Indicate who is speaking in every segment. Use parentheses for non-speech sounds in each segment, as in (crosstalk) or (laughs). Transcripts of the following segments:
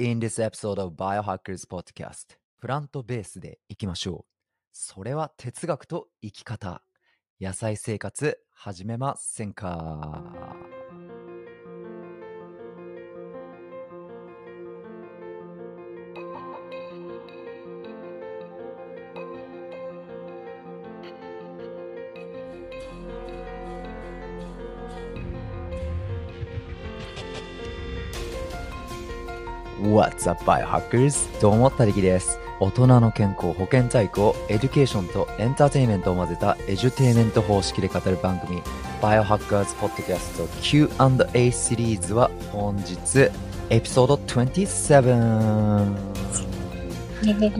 Speaker 1: In this episode of Biohackers Podcast プラントベースでいきましょう。それは哲学と生き方。野菜生活始めませんか？What's up, Biohackers? どうも、たりきです。大人の健康、保健体育を education とエンターテインメントを混ぜた edutainment 方式で語る番組 Biohackers Podcast Q&A シリーズは本日エピソード27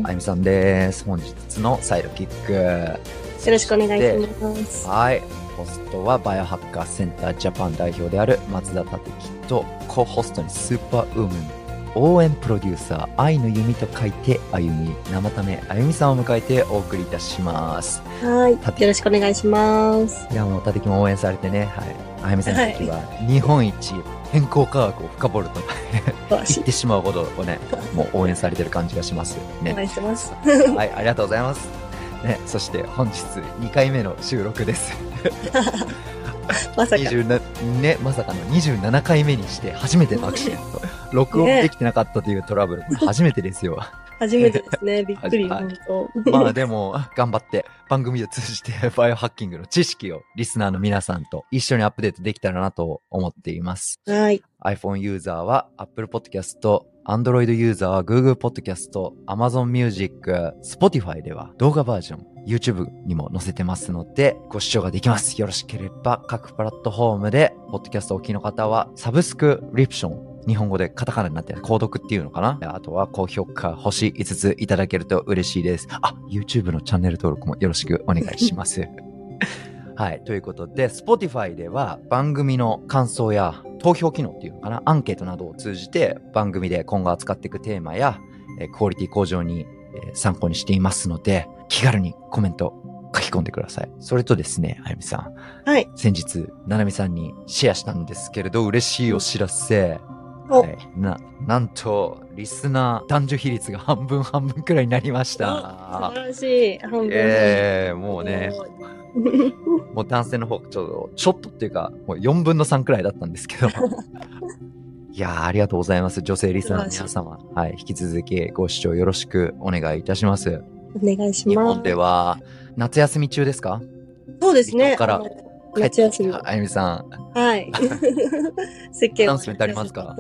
Speaker 1: あゆみさんです。本日の sidekick。
Speaker 2: よろしくお願いします。
Speaker 1: はい。ホストはバイオハッカーセンタージャパン代表である松田立樹と、 co-host にスーパーウーマン、応援プロデューサー、愛の弓と書いて、あゆみ、生ためあゆみさんを迎えてお送りいたします。
Speaker 2: はい。
Speaker 1: た
Speaker 2: よろしくお願いします。
Speaker 1: いや、もう立樹も応援されてね、はい。あゆみさんの時は、日本一健康科学を深掘ると (laughs) 言ってしまうほどをね、もう応援されてる感じがしますね
Speaker 2: お。願いします。
Speaker 1: はい、ありがとうございます。ね、そして本日2回目の収録です。(laughs)
Speaker 2: まさか。
Speaker 1: 27ね、まさかの27回目にして初めてのアクシデント。録音できてなかったというトラブル、こ (laughs) れ初めてですよ。
Speaker 2: 初めてですね。(laughs) びっくり、
Speaker 1: はい
Speaker 2: 本当。
Speaker 1: まあでも、頑張って番組を通じて (laughs) バイオハッキングの知識をリスナーの皆さんと一緒にアップデートできたらなと思っています。
Speaker 2: はい。
Speaker 1: iPhone ユーザーは Apple Podcast、Android ユーザーは Google Podcast、Amazon Music、Spotify では動画バージョン、YouTube にも載せてますので、ご視聴ができます。よろしければ各プラットフォームで、ポッドキャストをお聞きの方は、サブスクリプション、日本語でカタカナになってる、購読っていうのかな？あとは高評価、星5ついただけると嬉しいです。あ、YouTube のチャンネル登録もよろしくお願いします。(laughs) はい。ということで、Spotify では番組の感想や投票機能っていうのかな、アンケートなどを通じて番組で今後扱っていくテーマや、えークオリティ向上に、えー参考にしていますので、気軽にコメント書き込んでください。それとですね、あゆみさん。
Speaker 2: はい。
Speaker 1: 先日、ななみさんにシェアしたんですけれど、嬉しいお知らせ。
Speaker 2: お
Speaker 1: はい、な、なんと、リスナー男女比率が半分半分くらいになりまし
Speaker 2: 素
Speaker 1: た
Speaker 2: 晴。らしい。半分。
Speaker 1: ええもうね、もう男性の方、ちょっと、ちょっとっていうか、もう4分の3くらいだったんですけど。(laughs) いやー、ありがとうございます。女性リスナーの皆様。はい、引き続きご視聴よろしくお願いいたします。
Speaker 2: お願いします。
Speaker 1: 日本では、夏休み中ですか？
Speaker 2: そうですね。
Speaker 1: から
Speaker 2: 夏休み。
Speaker 1: あゆみさん。
Speaker 2: はい。(laughs) 世間
Speaker 1: アナウンスメントありますか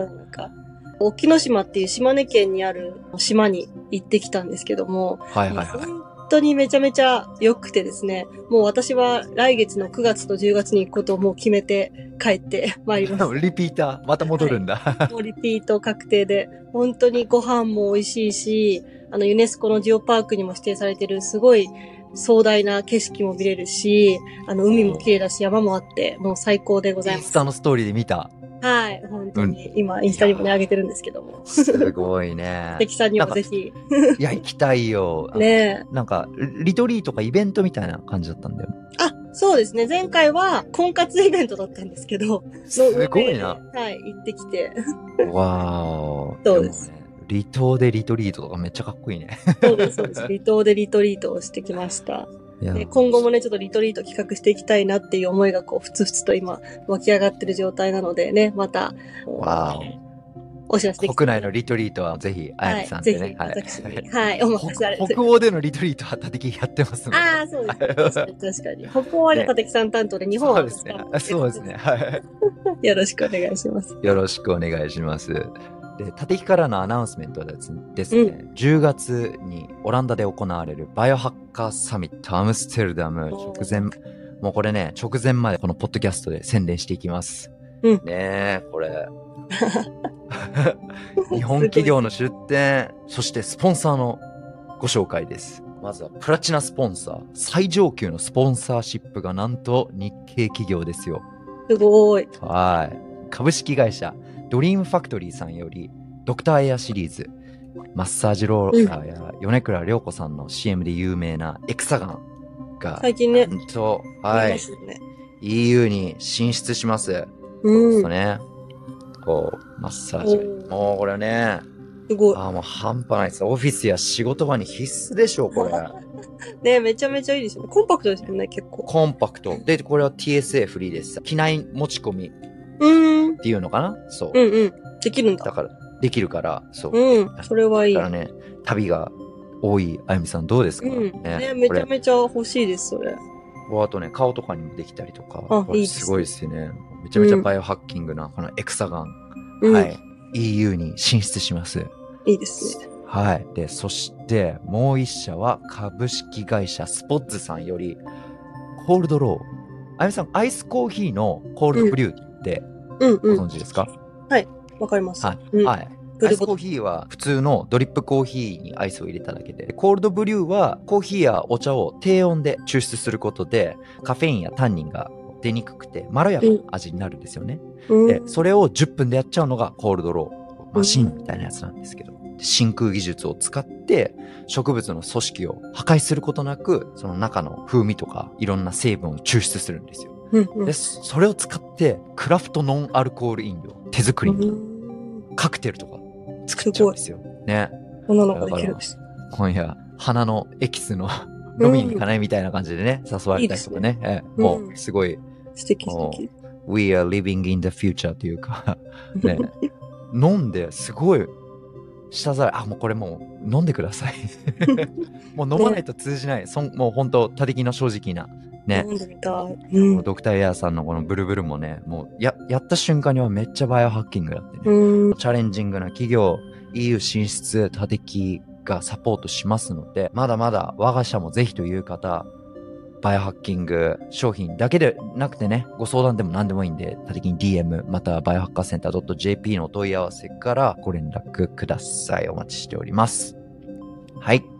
Speaker 2: 沖ノ島っていう島根県にある島に行ってきたんですけども、
Speaker 1: はいはいはい。
Speaker 2: 本当にめちゃめちゃ良くてですね、もう私は来月の9月と10月に行くことをもう決めて帰ってまいりまし (laughs)
Speaker 1: リピーター、また戻るんだ。
Speaker 2: た。もうリピート確定で、本当にご飯も美味しいし、あのユネスコのジオパークにも指定されてるすごい壮大な景色も見れるし、あの海も綺麗だし山もあって、もう最高でございます
Speaker 1: インス。タのストーリーで見た？
Speaker 2: はい、本当に、今インスタにもね、上げてるんですけども。
Speaker 1: すごいね。(laughs)
Speaker 2: 関さんにもぜひ、
Speaker 1: いや、行きたいよ。(laughs)
Speaker 2: ね
Speaker 1: なんか、リトリーとかイベントみたいな感じだったんだよ。
Speaker 2: あ、そうですね。前回は婚活イベントだったんですけど、
Speaker 1: すごいな。
Speaker 2: はい、行ってきて。(laughs)
Speaker 1: わー。
Speaker 2: そうです。
Speaker 1: 離島でリトリートとかめっちゃかっこいいね。
Speaker 2: そうです、そうです。離島でリトリートをしてきました。で今後もね、ちょっとリトリート企画していきたいなっていう思いがこう、ふつふつと今、湧き上がってる状態なのでね、また、
Speaker 1: わ
Speaker 2: お知らせでき
Speaker 1: ー。国内のリトリートはぜひ、あやみさんでね。
Speaker 2: はい、はい、お任せあれ
Speaker 1: 北北欧でのリトリートは立木やってます。
Speaker 2: ああ、そうですね。確かに。北欧はね、立木さん担当で、日本は
Speaker 1: そうですね。そうですね。。はい。(laughs)
Speaker 2: よろしくお願いします。
Speaker 1: よろしくお願いします。で、立木からのアナウンスメントですですね、10月にオランダで行われるバイオハッカーサミットアムステルダム直前、もうこれね、直前までこのポッドキャストで宣伝していきます。
Speaker 2: うん
Speaker 1: ねえ、これ。(laughs) 日本企業の出展、そしてスポンサーのご紹介です。まずはプラチナスポンサー、最上級のスポンサーシップがなんと日系企業ですよ。
Speaker 2: すごい。
Speaker 1: はい。株式会社ドリームファクトリーさんよりドクターエアシリーズマッサージローラーや米倉涼子さんの CM で有名なエクサガンが
Speaker 2: 最近ね
Speaker 1: なんと、はい、
Speaker 2: ね。
Speaker 1: EU に進出します。
Speaker 2: うん。
Speaker 1: そうね。こう、マッサージ。もうこれね、
Speaker 2: すごい。
Speaker 1: ああ、もう半端ないです。オフィスや仕事場に必須でしょう、これ。(laughs)
Speaker 2: ねめちゃめちゃいいですよね。コンパクトですよね、結構。
Speaker 1: コンパクト。で、これは TSA フリーです。機内持ち込みっ
Speaker 2: うーん。
Speaker 1: ていうのかな？そう。
Speaker 2: うんうん。できるんだ。
Speaker 1: だから、できるから、そう。
Speaker 2: うん。それはいい。
Speaker 1: だからね、旅が多いあゆみさんどうですか、
Speaker 2: うん。ねめ
Speaker 1: これ
Speaker 2: ちゃめちゃ欲しいです、それ。
Speaker 1: あとね、顔とかにもできたりとか。
Speaker 2: すね
Speaker 1: すごいですよね。めちゃめちゃバイオハッキングな、このエクサガン。
Speaker 2: うん。
Speaker 1: はい。EU に進出します。
Speaker 2: いいですね。
Speaker 1: はい。で、そして、もう一社は株式会社スポッツさんより、コールドロー。あゆみさん、アイスコーヒーのコールドブリューってご
Speaker 2: うんうん。
Speaker 1: 存知ですか、
Speaker 2: わかります。
Speaker 1: はい
Speaker 2: うん。
Speaker 1: はい。アイスコーヒーは普通のドリップコーヒーにアイスを入れただけで、コールドブリューはコーヒーやお茶を低温で抽出することで、カフェインやタンニンが出にくくて、まろやかな味になるんですよね。
Speaker 2: うん
Speaker 1: で、それを10分でやっちゃうのがコールドロー。マシンみたいなやつなんですけど、真空技術を使って植物の組織を破壊することなく、その中の風味とかいろんな成分を抽出するんですよ。
Speaker 2: うんうん
Speaker 1: で、それを使ってクラフトノンアルコール飲料、手作りの
Speaker 2: うん
Speaker 1: カクテルとか作っちゃうんですよ。ね。
Speaker 2: こんなのができるんです。
Speaker 1: 今夜、花のエキスの飲みに行かないみたいな感じでね、誘われたりとかね。ええも
Speaker 2: う
Speaker 1: すごい、
Speaker 2: 素敵素敵。
Speaker 1: We are living in the future というか、(laughs) ね、飲んですごい、舌触り、あ、もうこれもう飲んでください。(laughs) もう飲まないと通じない。そんもう本当、他力の正直な。ね。
Speaker 2: 飲んでみたい。うん。
Speaker 1: ドクターエアさんのこのブルブルもね、もうや、やった瞬間にはめっちゃバイオハッキングだってね。
Speaker 2: うん。
Speaker 1: チャレンジングな企業、EU 進出、他敵がサポートしますので、まだまだ我が社もぜひという方、バイオハッキング商品だけでなくてね、ご相談でも何でもいいんで、他敵に DM、またはバイオハッカーセンター .jp のお問い合わせからご連絡ください。お待ちしております。はい。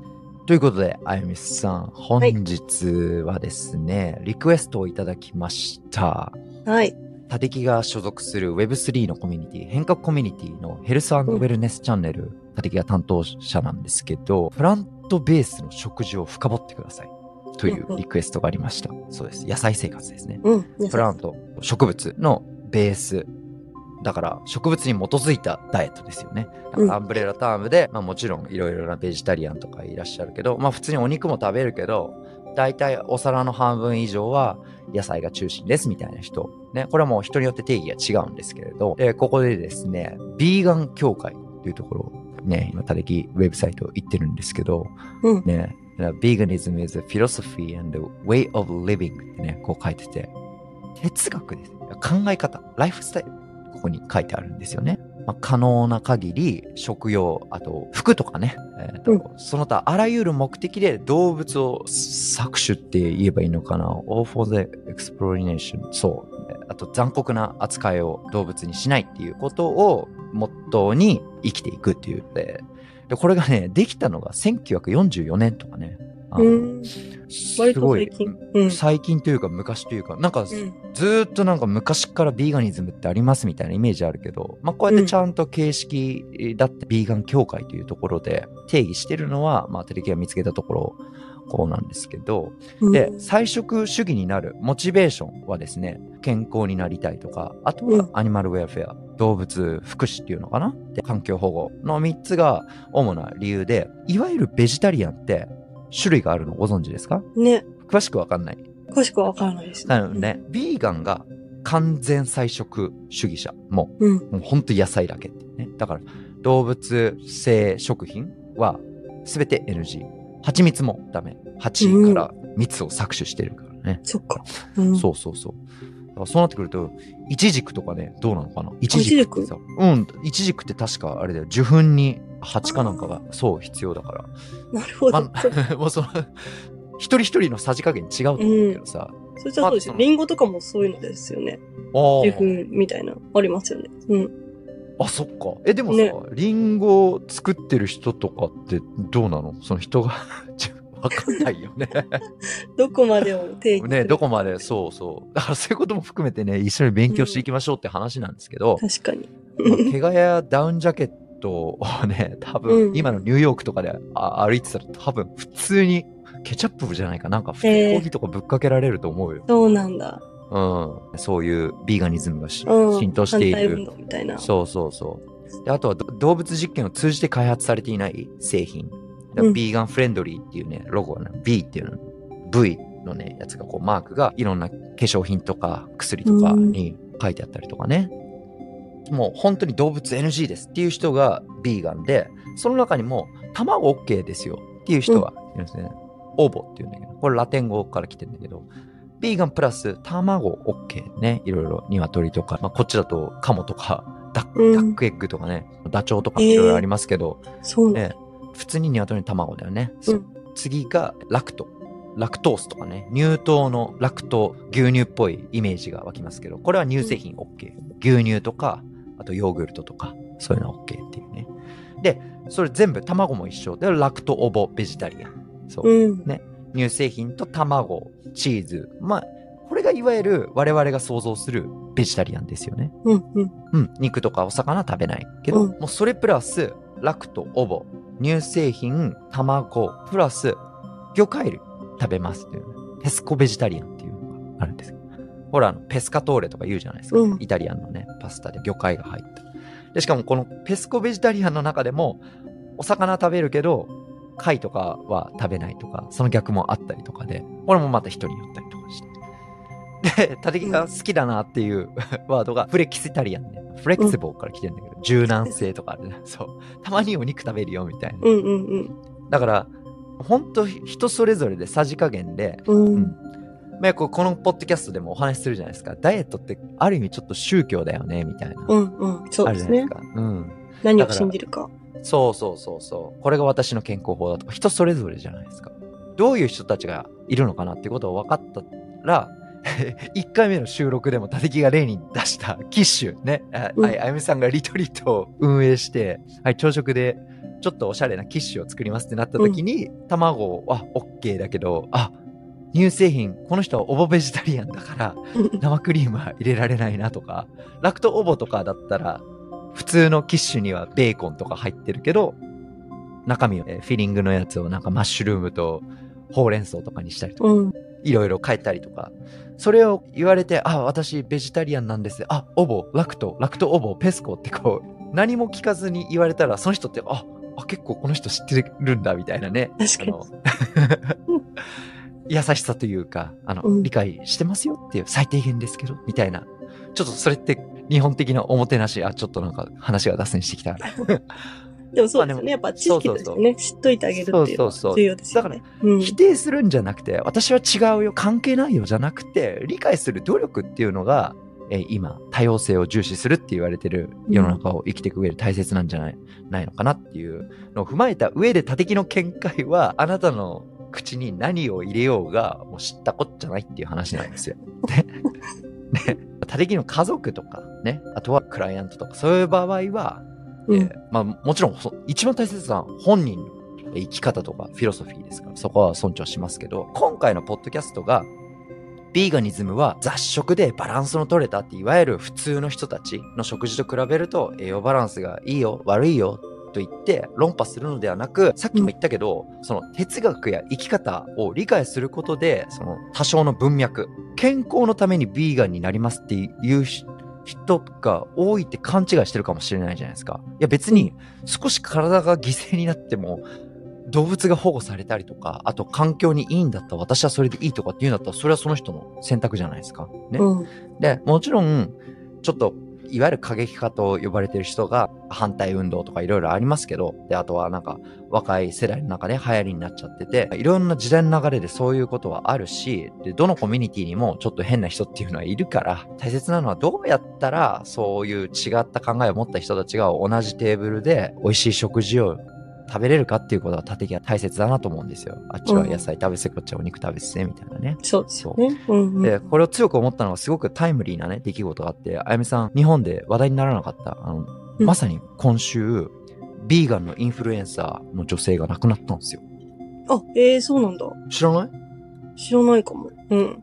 Speaker 1: ということで、あゆみさん、本日はですね、リクエストをいただきました。
Speaker 2: はい。
Speaker 1: 他敵が所属する Web3 のコミュニティ、変革コミュニティのヘルスウェルネスチャンネル、他敵が担当者なんですけど、プラントベースの食事を深掘ってください。というリクエストがありました。そうです。野菜生活ですね。
Speaker 2: うん。
Speaker 1: プラント、植物のベース。だから、植物に基づいたダイエットですよね。だからアンブレラタームで、まあもちろんいろいろなベジタリアンとかいらっしゃるけど、まあ普通にお肉も食べるけど、大体お皿の半分以上は野菜が中心ですみたいな人。ね、これはもう人によって定義が違うんですけれど、でここでですね、ビーガン協会というところ、ね、今、たれきウェブサイト行ってるんですけど、
Speaker 2: うん。
Speaker 1: ね、Veganism is a philosophy and a way of living ってね、こう書いてて、哲学です。考え方、ライフスタイル、ここに書いてあるんですよね。まあ、可能な限り食用、あと服とかね、えーと
Speaker 2: うん
Speaker 1: その他あらゆる目的で動物を搾取って言えばいいのかな ?all for the exploitation そう。あと残酷な扱いを動物にしないっていうことをモットーに生きていくっていうで、でこれがね、できたのが1944年とかね。あの
Speaker 2: うん。
Speaker 1: すごい。
Speaker 2: 最近。
Speaker 1: というか昔というか、なんかずっとなんか昔からビーガニズムってありますみたいなイメージあるけど、まあこうやってちゃんと形式だってビーガン協会というところで定義してるのは、まあテレキが見つけたところ、こうなんですけど、で、菜食主義になるモチベーションはですね、健康になりたいとか、あと
Speaker 2: うん。
Speaker 1: はアニマルウェアフェア、動物福祉っていうのかな？で環境保護の3つが主な理由で、いわゆるベジタリアンって種類があるのご存知ですか？
Speaker 2: ね。
Speaker 1: 詳しくわかんない。
Speaker 2: 詳しくはわからないです。
Speaker 1: なのでね、ビーガンが完全菜食主義者。も
Speaker 2: うん。
Speaker 1: う、もうほんと野菜だけってね。だから、動物性食品はすべて NG。蜂蜜もダメ。蜂から蜜を搾取してるからね。
Speaker 2: そっか。うん。
Speaker 1: そうそうそう。だからそうなってくると、イチジクとかね、どうなのかな？イチ
Speaker 2: ジク
Speaker 1: ってさ。うん、イチジクって確かあれだよ。受粉に蜂かなんかが、そう、必要だから。
Speaker 2: なるほど。
Speaker 1: まあ (laughs) もうその、一人一人のさじ加減違うと思うけどさ。
Speaker 2: それじゃそうですよ。
Speaker 1: まあ
Speaker 2: リンゴとかもそういうのですよね。
Speaker 1: あー
Speaker 2: 受粉みたいな、ありますよね。うん。
Speaker 1: あ、そっか。え、でもさ、
Speaker 2: ね
Speaker 1: リンゴを作ってる人とかってどうなの？その人が、(laughs) ちょわかんないよね。(laughs)
Speaker 2: どこまでを定義
Speaker 1: ね、どこまで、そうそう。だからそういうことも含めてね、一緒に勉強していきましょうって話なんですけど、
Speaker 2: 確かに。
Speaker 1: まあ毛ガダウンジャケットを (laughs) ね、多分、
Speaker 2: うん
Speaker 1: 今のニューヨークとかであ歩いてたら多分普通にケチャップじゃないかなんかコーヒーとかぶっかけられると思うよ。
Speaker 2: そうなんだ。
Speaker 1: うん。そういうビーガニズムが。浸透している。そうそうそう。で、あとはど動物実験を通じて開発されていない製品。ビーガンフレンドリーっていうね、ロゴはね、B っていうの、V のね、やつがこうマークがいろんな化粧品とか薬とかに書いてあったりとかね。もう本当に動物 NG ですっていう人がビーガンで、その中にも卵 OK ですよっていう人がいるんですね。オーボっていうんだけど、これラテン語から来てるんだけど、ビーガンプラス卵 OK ね。いろいろ鶏とか、まあ、こっちだとカモとかダッ
Speaker 2: うん
Speaker 1: ダックエッグとかね、ダチョウとかいろいろありますけど、
Speaker 2: そうなんだ。
Speaker 1: ね、普通に鶏の卵だよね。そう
Speaker 2: うん
Speaker 1: 次がラクト。ラクトースとかね、乳糖のラクト、牛乳っぽいイメージが湧きますけど、これは乳製品 OK。牛乳とか、あとヨーグルトとか、そういうの OK っていうね。で、それ全部卵も一緒。で、ラクトオボベジタリアン。そう。
Speaker 2: うん。
Speaker 1: 乳製品と卵、チーズ。まあ、これがいわゆる我々が想像するベジタリアンですよね。
Speaker 2: うん。うん。
Speaker 1: うん。肉とかお魚食べないけど、
Speaker 2: うん
Speaker 1: もうそれプラス、ラクト、オボ、乳製品、卵、プラス、魚介類食べますっていう。ペスコベジタリアンっていうのがあるんですよ。ほら、あの、ペスカトーレとか言うじゃないですか。
Speaker 2: うん
Speaker 1: イタリアンのね、パスタで魚介が入った。で、しかもこのペスコベジタリアンの中でも、お魚食べるけど、貝とかは食べないとか、その逆もあったりとかで、これもまた人によったりとかして。で、タテキが好きだなっていう (laughs) ワードがフレキシタリアンね。フレキシブルから来てるんだけど、柔軟性とかあるね。そう。たまにお肉食べるよみたいな。
Speaker 2: うん。うん。
Speaker 1: だから、本当人それぞれでさじ加減で、
Speaker 2: うん。う
Speaker 1: うんん。まあ、このポッドキャストでもお話しするじゃないですか。ダイエットってある意味ちょっと宗教だよね、みたいな。
Speaker 2: うん。うん。そうですね
Speaker 1: あるじゃないです。か。うん。
Speaker 2: 何を信じるか。
Speaker 1: そうそうそうそう。これが私の健康法だとか、人それぞれじゃないですか。どういう人たちがいるのかなってことを分かったら、(laughs) 1回目の収録でも立木が例に出したキッシュね。あ
Speaker 2: うん
Speaker 1: はい、あゆみさんがリトリートを運営して、はい、朝食でちょっとおしゃれなキッシュを作りますってなった時に、卵は OK だけど、あ、乳製品、この人はオボベジタリアンだから、生クリームは入れられないなとか、ラクトオボとかだったら、普通のキッシュにはベーコンとか入ってるけど、中身を、えーフィリングのやつをなんかマッシュルームとほうれん草とかにしたりとか、
Speaker 2: うん。
Speaker 1: いろいろ変えたりとか、それを言われて、あ、私ベジタリアンなんです。あ、オボ、ラクト、ラクトオボ、ペスコってこう、何も聞かずに言われたら、その人って、あ、あ結構この人知ってるんだ、みたいなね。
Speaker 2: 確かに (laughs)
Speaker 1: 優しさというか、あの、
Speaker 2: うん
Speaker 1: 理解してますよっていう、最低限ですけど、みたいな。ちょっとそれって日本的なおもてなし、あ、ちょっとなんか話が脱線してきた。(laughs)
Speaker 2: でもそうですね。やっぱ知識としてね、知っといてあげるっていうのは重要ですよね。うん。
Speaker 1: 否定するんじゃなくて、私は違うよ、関係ないよじゃなくて、理解する努力っていうのが、えー今、多様性を重視するって言われてる世の中を生きていく上で大切なんじゃない,、ないのかなっていうのを踏まえた上で、他敵の見解は、あなたの口に何を入れようが、もう知ったこっちゃないっていう話なんですよ。(laughs) ね。ね。他敵の家族とか、ね。あとはクライアントとか、そういう場合は、
Speaker 2: うん
Speaker 1: えーまあもちろんそ一番大切なのは本人のえー生き方とかフィロソフィーですから、そこは尊重しますけど、今回のポッドキャストが、ビーガニズムは雑食でバランスの取れたっていわゆる普通の人たちの食事と比べると栄養バランスがいいよ、悪いよと言って論破するのではなく、さっきも言ったけど、その哲学や生き方を理解することで、その多少の文脈、健康のためにビーガンになりますっていうし人が多いって勘違いしてるかもしれないじゃないですか。いや別に少し体が犠牲になっても動物が保護されたりとか、あと環境にいいんだったら私はそれでいいとかっていうんだったらそれはその人の選択じゃないですか。ね。
Speaker 2: うん。
Speaker 1: で、もちろん、ちょっと、いわゆる過激派と呼ばれてる人が反対運動とかいろいろありますけど、で、あとはなんか若い世代の中で流行りになっちゃってて、いろんな時代の流れでそういうことはあるし、で、どのコミュニティにもちょっと変な人っていうのはいるから、大切なのはどうやったらそういう違った考えを持った人たちが同じテーブルで美味しい食事を食べれるかっていうことは縦木は大切だなと思うんですよ。あっちは野菜食べせ、こっちはお肉食べせ、みたいなね。
Speaker 2: そうですよね。うんうん。
Speaker 1: で、これを強く思ったのはすごくタイムリーなね、出来事があって、あやみさん、日本で話題にならなかった、あの、
Speaker 2: うん
Speaker 1: まさに今週、ビーガンのインフルエンサーの女性が亡くなったんですよ。
Speaker 2: あ、ええそうなんだ。
Speaker 1: 知らない？
Speaker 2: 知らないかも。うん。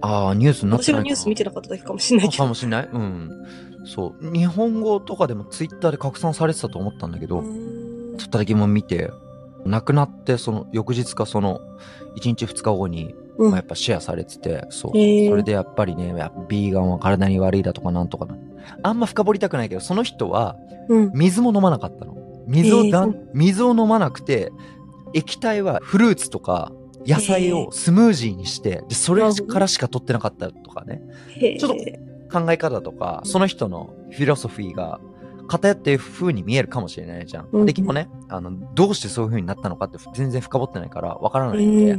Speaker 1: ああ、ニュースになってない
Speaker 2: 私がニュース見てなかっただけかもしれないけ
Speaker 1: か
Speaker 2: ど。
Speaker 1: もしれない？うん。そう。日本語とかでもツイッターで拡散されてたと思ったんだけど、
Speaker 2: うーん
Speaker 1: ちょっとだけも見て、亡くなって、その、翌日かその、1日2日後に、
Speaker 2: うん
Speaker 1: まあ、やっぱシェアされてて、そう。それでやっぱりね、やっぱビーガンは体に悪いだとかなんとかな。あんま深掘りたくないけど、その人は
Speaker 2: うん。
Speaker 1: 水も飲まなかったの。水をだん、
Speaker 2: えー
Speaker 1: 水を飲まなくて、液体はフルーツとか野菜をスムージーにして、で、それからしか取ってなかったとかね。ちょっと考え方とか、その人のフィロソフィーが偏ってる風に見えるかもしれないじゃん。
Speaker 2: うん
Speaker 1: で、もね、あの、どうしてそういう風になったのかって全然深掘ってないからわから
Speaker 2: う
Speaker 1: ないんで、
Speaker 2: ん。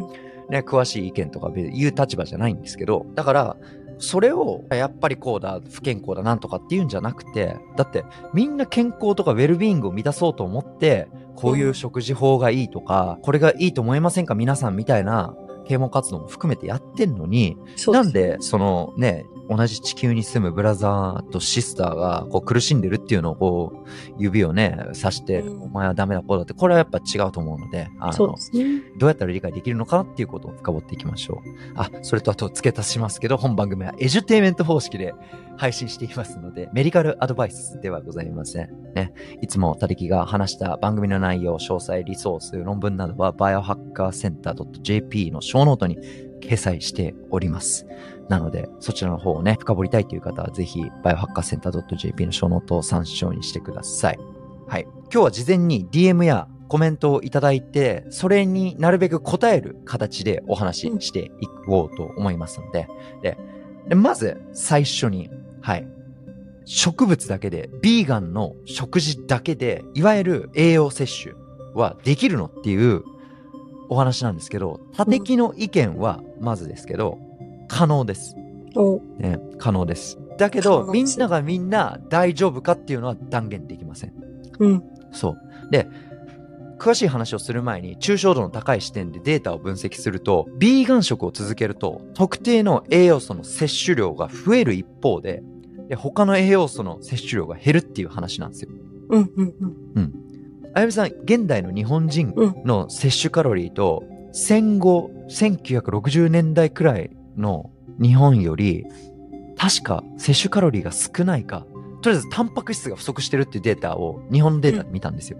Speaker 1: ね、詳しい意見とか言う立場じゃないんですけど、だから、それを、やっぱりこうだ、不健康だなんとかっていうんじゃなくて、だって、みんな健康とかウェルビーイングを満たそうと思って、こういう食事法がいいとか、これがいいと思いませんか？皆さんみたいな、啓蒙活動も含めてやってんのに、なんで、そのね、同じ地球に住むブラザーとシスターがこう苦しんでるっていうのをこう、指をね、指して、
Speaker 2: うん
Speaker 1: お前はダメだ、こうだって、これはやっぱ違うと思うので、あの
Speaker 2: そうで、すね。
Speaker 1: どうやったら理解できるのかなっていうことを深掘っていきましょう。あ、それとあと付け足しますけど、本番組は edutainment 方式で配信していますので、 medical advice ではございません。ね。いつもたりきが話した番組の内容、詳細、リソース、論文などは biohackercenter.jp の show note に掲載しております。なので、そちらの方をね、深掘りたいという方は、ぜひ、biohackercenter.jp の show note を参照にしてください。はい。今日は事前に DM やコメントをいただいて、それになるべく答える形でお話ししていこうと思いますので、で、でまず最初に、はい。植物だけで、ビーガンの食事だけで、いわゆる栄養摂取はできるのっていうお話なんですけど、他的の意見は、まずですけど、可能です。
Speaker 2: お
Speaker 1: ね、可能です。だけ
Speaker 2: 可
Speaker 1: ど、みんながみんな大丈夫かっていうのは断言できません。
Speaker 2: うん。
Speaker 1: そう。で、詳しい話をする前に、抽象度の高い視点でデータを分析すると、ビーガン食を続けると、特定の栄養素の摂取量が増える一方で、で他の栄養素の摂取量が減るっていう話なんですよ。
Speaker 2: うん。うん。うん。
Speaker 1: あやみさん、現代の日本人の摂取カロリーと、戦後、1960年代くらいの日本より、確か摂取カロリーが少ないか、とりあえずタンパク質が不足してるっていうデータを日本のデータで見たんですよ。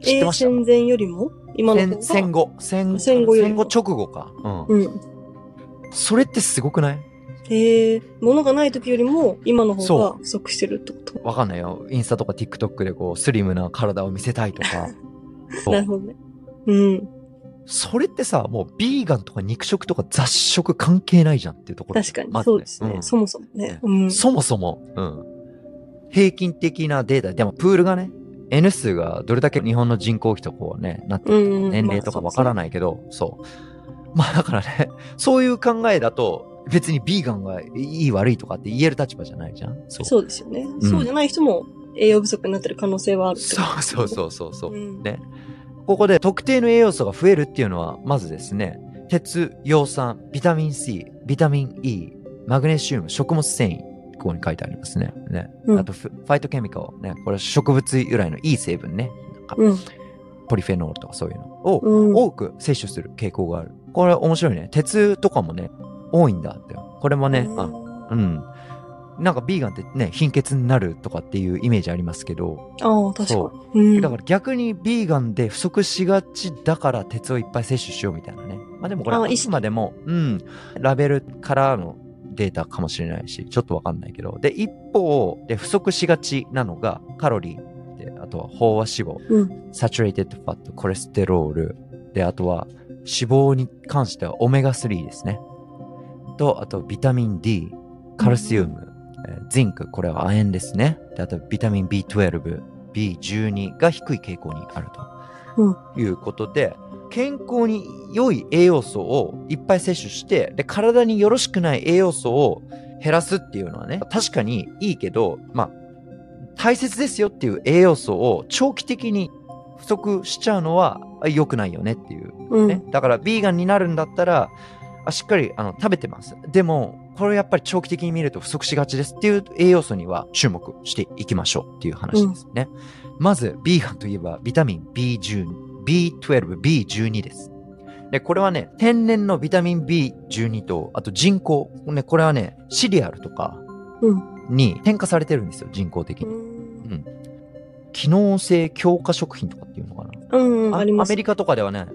Speaker 1: 知ってました？
Speaker 2: 戦前よりも？今の
Speaker 1: 戦戦後、戦
Speaker 2: 戦後
Speaker 1: 戦後直後か。うん。
Speaker 2: うん。
Speaker 1: それってすごくない？
Speaker 2: へえ、物がない時よりも今の方
Speaker 1: そ
Speaker 2: が不足してるってこと？
Speaker 1: わかんないよ。インスタとか TikTok でこう、スリムな体を見せたいとか。(laughs)
Speaker 2: なるほどね。うん。
Speaker 1: それってさ、もうビーガンとか肉食とか雑食関係ないじゃんっていうところ。
Speaker 2: 確かにそうですね。
Speaker 1: ん
Speaker 2: そもそもね。うん。
Speaker 1: そもそも、うん。平均的なデータ、でもプールがね、N 数がどれだけ日本の人口比とこうね、なってる年齢とかわからないけど、そう。まあだからね、(laughs) そういう考えだと、別にビーガンがいい悪いとかって言える立場じゃないじゃんそう。
Speaker 2: そうですよね。そうじゃない人も栄養不足になってる可能性はある
Speaker 1: そうそうそうそうそう。
Speaker 2: うん
Speaker 1: ね。ここで特定の栄養素が増えるっていうのは、まずですね、鉄、葉酸、ビタミン C、ビタミン E、マグネシウム、食物繊維、ここに書いてありますね。ね。
Speaker 2: うん
Speaker 1: あとフ、ファイトケミカル、ね。これ植物由来のいい成分ね。なんか
Speaker 2: うん。
Speaker 1: ポリフェノールとかそういうのを
Speaker 2: うん。
Speaker 1: 多く摂取する傾向がある。これ面白いね。鉄とかもね、多いんだって。これもね、あうん。なんかビーガンってね、貧血になるとかっていうイメージありますけど、
Speaker 2: ああ、確
Speaker 1: そ
Speaker 2: かに。うん。
Speaker 1: だから逆にビーガンで不足しがちだから鉄をいっぱい摂取しようみたいなね。まあでもこれはあ
Speaker 2: あ意識
Speaker 1: くまでも、うん、ラベルからのデータかもしれないし、ちょっとわかんないけど。で、一方で不足しがちなのがカロリーで、あとは飽和脂肪、
Speaker 2: うん。
Speaker 1: サチュレイテッドファット、コレステロール、で、あとは脂肪に関してはオメガ3ですね。と、あとビタミン D、カルシウム、えージンク、これは亜鉛ですね。で、あとビタミン B12、B12 が低い傾向にあるということで、健康に良い栄養素をいっぱい摂取して、で、体によろしくない栄養素を減らすっていうのはね、確かにいいけど、まあ、大切ですよっていう栄養素を長期的に不足しちゃうのはあ良くないよねっていう
Speaker 2: うん。
Speaker 1: ね。だから、ビーガンになるんだったら、あしっかりあの食べてます。でも、これやっぱり長期的に見ると不足しがちですっていう栄養素には注目していきましょうっていう話ですね。まず、ビーガンといえばビタミン B12、B12、B12 です。で、これはね、天然のビタミン B12 と、あと人工。ね、これはね、シリアルとか
Speaker 2: うん。
Speaker 1: に添加されてるんですよ、人工的
Speaker 2: う
Speaker 1: に。
Speaker 2: ん。
Speaker 1: 機能性強化食品とかっていうのかな。
Speaker 2: うん。
Speaker 1: あ
Speaker 2: あります。
Speaker 1: アメリカとかではね、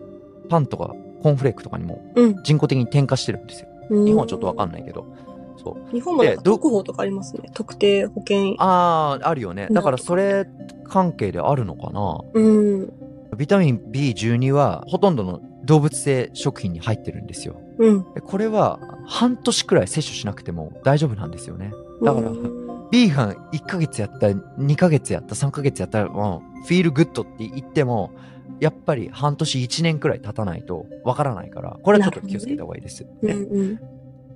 Speaker 1: パンとかコーンフレークとかにも
Speaker 2: うん。
Speaker 1: 人工的に添加してるんですよ。
Speaker 2: うん。
Speaker 1: 日本はちょっとわかんないけど。そう。
Speaker 2: 日本も特報とかありますね。特定保険。
Speaker 1: ああ、あるよね。だからそれ関係であるのかな
Speaker 2: うん。
Speaker 1: ビタミン B12 はほとんどの動物性食品に入ってるんですよ。
Speaker 2: うん。
Speaker 1: でこれは半年くらい摂取しなくても大丈夫なんですよね。だから
Speaker 2: うん
Speaker 1: ビーガン1ヶ月やった、2ヶ月やった、3ヶ月やったら、もう、フィールグッドって言っても、やっぱり半年1年くらい経たないとわからないから、これはちょっと気をつけた方がいいです。
Speaker 2: うん
Speaker 1: ね
Speaker 2: うん。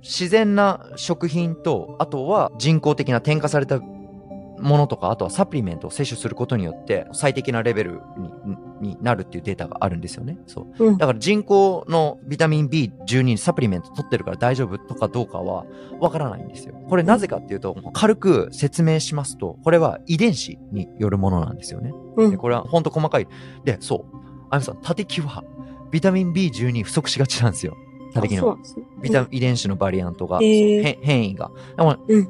Speaker 1: 自然な食品と、あとは人工的な添加されたものとか、あとはサプリメントを摂取することによって、最適なレベルにになるっていうデータがあるんですよね。そう。
Speaker 2: うん
Speaker 1: だから人工のビタミン B12 にサプリメント取ってるから大丈夫とかどうかはわからないんですよ。これなぜかっていうと、軽く説明しますと、これは遺伝子によるものなんですよね。
Speaker 2: うん
Speaker 1: でこれはほんと細かい。で、そう。あやみさん、縦キはビタミン B12 不足しがちなんですよ。縦キの
Speaker 2: あそうなん。
Speaker 1: ビタ遺伝子のバリアントが、
Speaker 2: へー
Speaker 1: 変変異が。でも
Speaker 2: うん。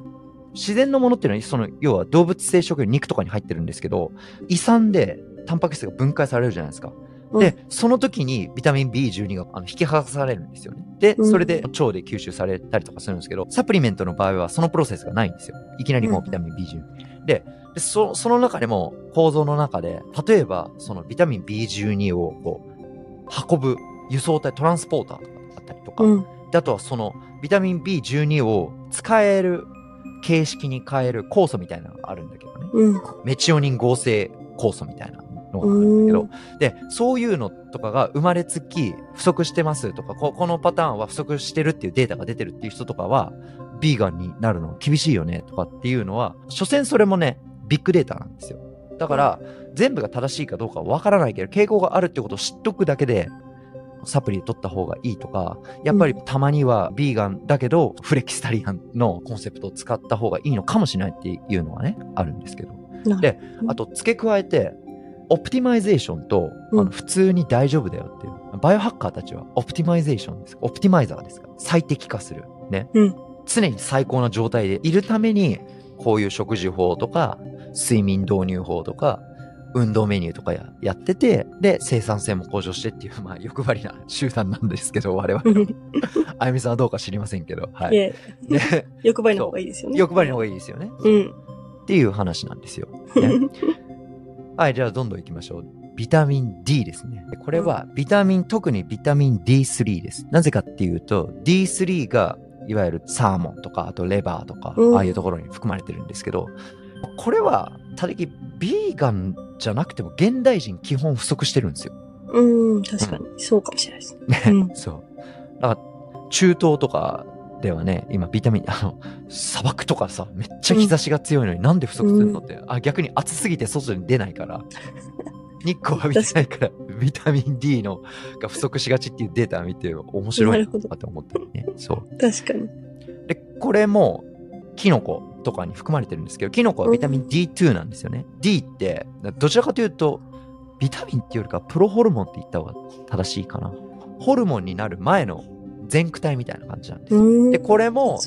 Speaker 1: 自然のものっていうのは、その、要は動物性食品、肉とかに入ってるんですけど、胃酸でタンパク質が分解されるじゃないですか。
Speaker 2: うん
Speaker 1: で、その時にビタミン B12 があの引き剥がされるんですよね。で、
Speaker 2: うん
Speaker 1: それで腸で吸収されたりとかするんですけど、サプリメントの場合はそのプロセスがないんですよ。いきなりもうビタミン B12。で、でそその中でも構造の中で、例えばそのビタミン B12 をこう、運ぶ輸送体、トランスポーターとかだったりとか、
Speaker 2: うん。
Speaker 1: であとはそのビタミン B12 を使える形式に変える酵素みたいなのがあるんだけどね。
Speaker 2: うん。
Speaker 1: メチオニン合成酵素みたいなのがあるんだけど
Speaker 2: うん、
Speaker 1: で、そういうのとかが生まれつき不足してますとか、ここのパターンは不足してるっていうデータが出てるっていう人とかは、ビーガンになるの厳しいよねとかっていうのは、所詮それもね、ビッグデータなんですよ。だから、全部が正しいかどうかはわからないけど、傾向があるってことを知っとくだけで、サプリ取った方がいいとか、やっぱりたまにはビーガンだけど、 flexitarian のコンセプトを使った方がいいのかもしれないっていうのはね、あるんですけど。
Speaker 2: な
Speaker 1: であと付け加えて、 optimization と、
Speaker 2: うん
Speaker 1: あの普通に大丈夫だよっていう。バイオハッカーたちは optimization です。 optimizer ですから。最適化する。ね。
Speaker 2: うん
Speaker 1: 常に最高な状態でいるために、こういう食事法とか、睡眠導入法とか、運動メニューとかややってて、で、生産性も向上してっていう、(laughs) まあ、欲張りな集団なんですけど、我々は。(laughs) あゆみさんはどうか知りませんけど、はいい。
Speaker 2: え、
Speaker 1: で (laughs)
Speaker 2: 欲張りの方がいいですよね。
Speaker 1: 欲張りの方がいいですよね。
Speaker 2: うん。
Speaker 1: っていう話なんですよ。ねはい、じゃあどんどん行きましょう。ビタミン D ですね。でこれはビタミン、特にビタミン D3 です。なぜかっていうと、D3 がいわゆるサーモンとか、あとレバーとか、
Speaker 2: うん
Speaker 1: ああいうところに含まれてるんですけど、これは、ただき、ビーガンじゃなくても現代人基本不足してるんですよ。
Speaker 2: うん、確かに。そうかもしれないですね。
Speaker 1: ね、(laughs)
Speaker 2: うん
Speaker 1: そう。だから、中東とかではね、今ビタミン、(laughs) あの、砂漠とかさ、めっちゃ日差しが強いのになんで不足するのって、あ、逆に暑すぎて外に出ないから、(laughs) 日光浴びてないから、ビタミン D のが不足しがちっていうデータを見て面白
Speaker 2: ないるほど
Speaker 1: なと思ったりね。そう。
Speaker 2: 確かに。
Speaker 1: で、これも、キノコとかに含まれてるんですけど、キノコはビタミン D2 なんですよね。D って、どちらかというと、ビタミンっていうよりか、プロホルモンって言った方が正しいかな。ホルモンになる前の全躯体みたいな感じなんですよ。
Speaker 2: うん。
Speaker 1: で、これも。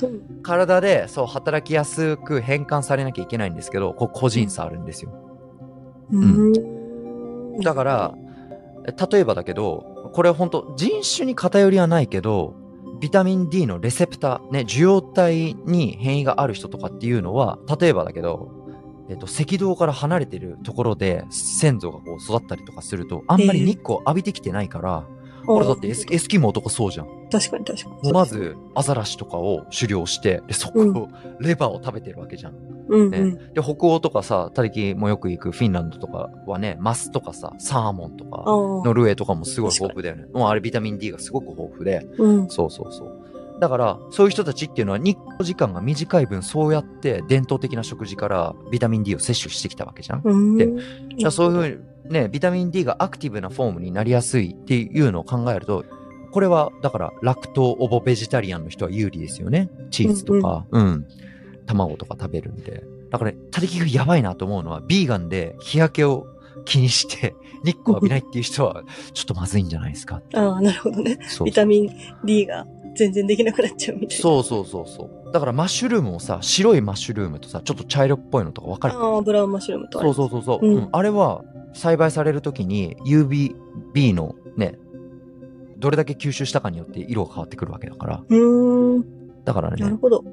Speaker 1: 体で、そう、働きやすく変換されなきゃいけないんですけど、こう個人差あるんですよ。
Speaker 2: うん。
Speaker 1: だから、例えばだけど、これ本当人種に偏りはないけど、ビタミン D のレセプター、ね、受容体に変異がある人とかっていうのは、例えばだけど、えっと、赤道から離れてるところで先祖がこう育ったりとかすると、あんまり日光浴びてきてないから、これだってエスエスキモ男そうじゃん。
Speaker 2: 確かに確かに。
Speaker 1: まず、アザラシとかを狩猟して、で、そこを、レバーを食べてるわけじゃん。ね
Speaker 2: うんうん。
Speaker 1: で、北欧とかさ、たりきもよく行くフィンランドとかはね、マスとかさ、サーモンとか。ノルウェーとかもすごい豊富だよね。もうあれビタミン D がすごく豊富で、
Speaker 2: うん。
Speaker 1: そうそうそう。だから、そういう人たちっていうのは日光時間が短い分、そうやって伝統的な食事からビタミン D を摂取してきたわけじゃん。
Speaker 2: うん。
Speaker 1: でそういうふうにね、ビタミン D がアクティブなフォームになりやすいっていうのを考えると、これは、だから、ラクトオボベジタリアンの人は有利ですよね。チーズとか、うん、卵とか食べるんで。だから、たりきがやばいなと思うのは、ビーガンで日焼けを気にして、(laughs) 日光浴びないっていう人は、ちょっとまずいんじゃないですか。
Speaker 2: ああ、なるほどね。ビタミン D が全然できなくなっちゃうみたいな。
Speaker 1: そうそうそうそう。だからマッシュルームもさ、白いマッシュルームとさ、ちょっと茶色っぽいのとか分かる？
Speaker 2: ああ、ブラウンマッシュルームとあ
Speaker 1: そう
Speaker 2: る
Speaker 1: そうそうそう、
Speaker 2: うん
Speaker 1: うんあれは栽培されるときに UVB のね、どれだけ吸収したかによって色が変わってくるわけだから。
Speaker 2: うーん。
Speaker 1: だからね、
Speaker 2: なるほど。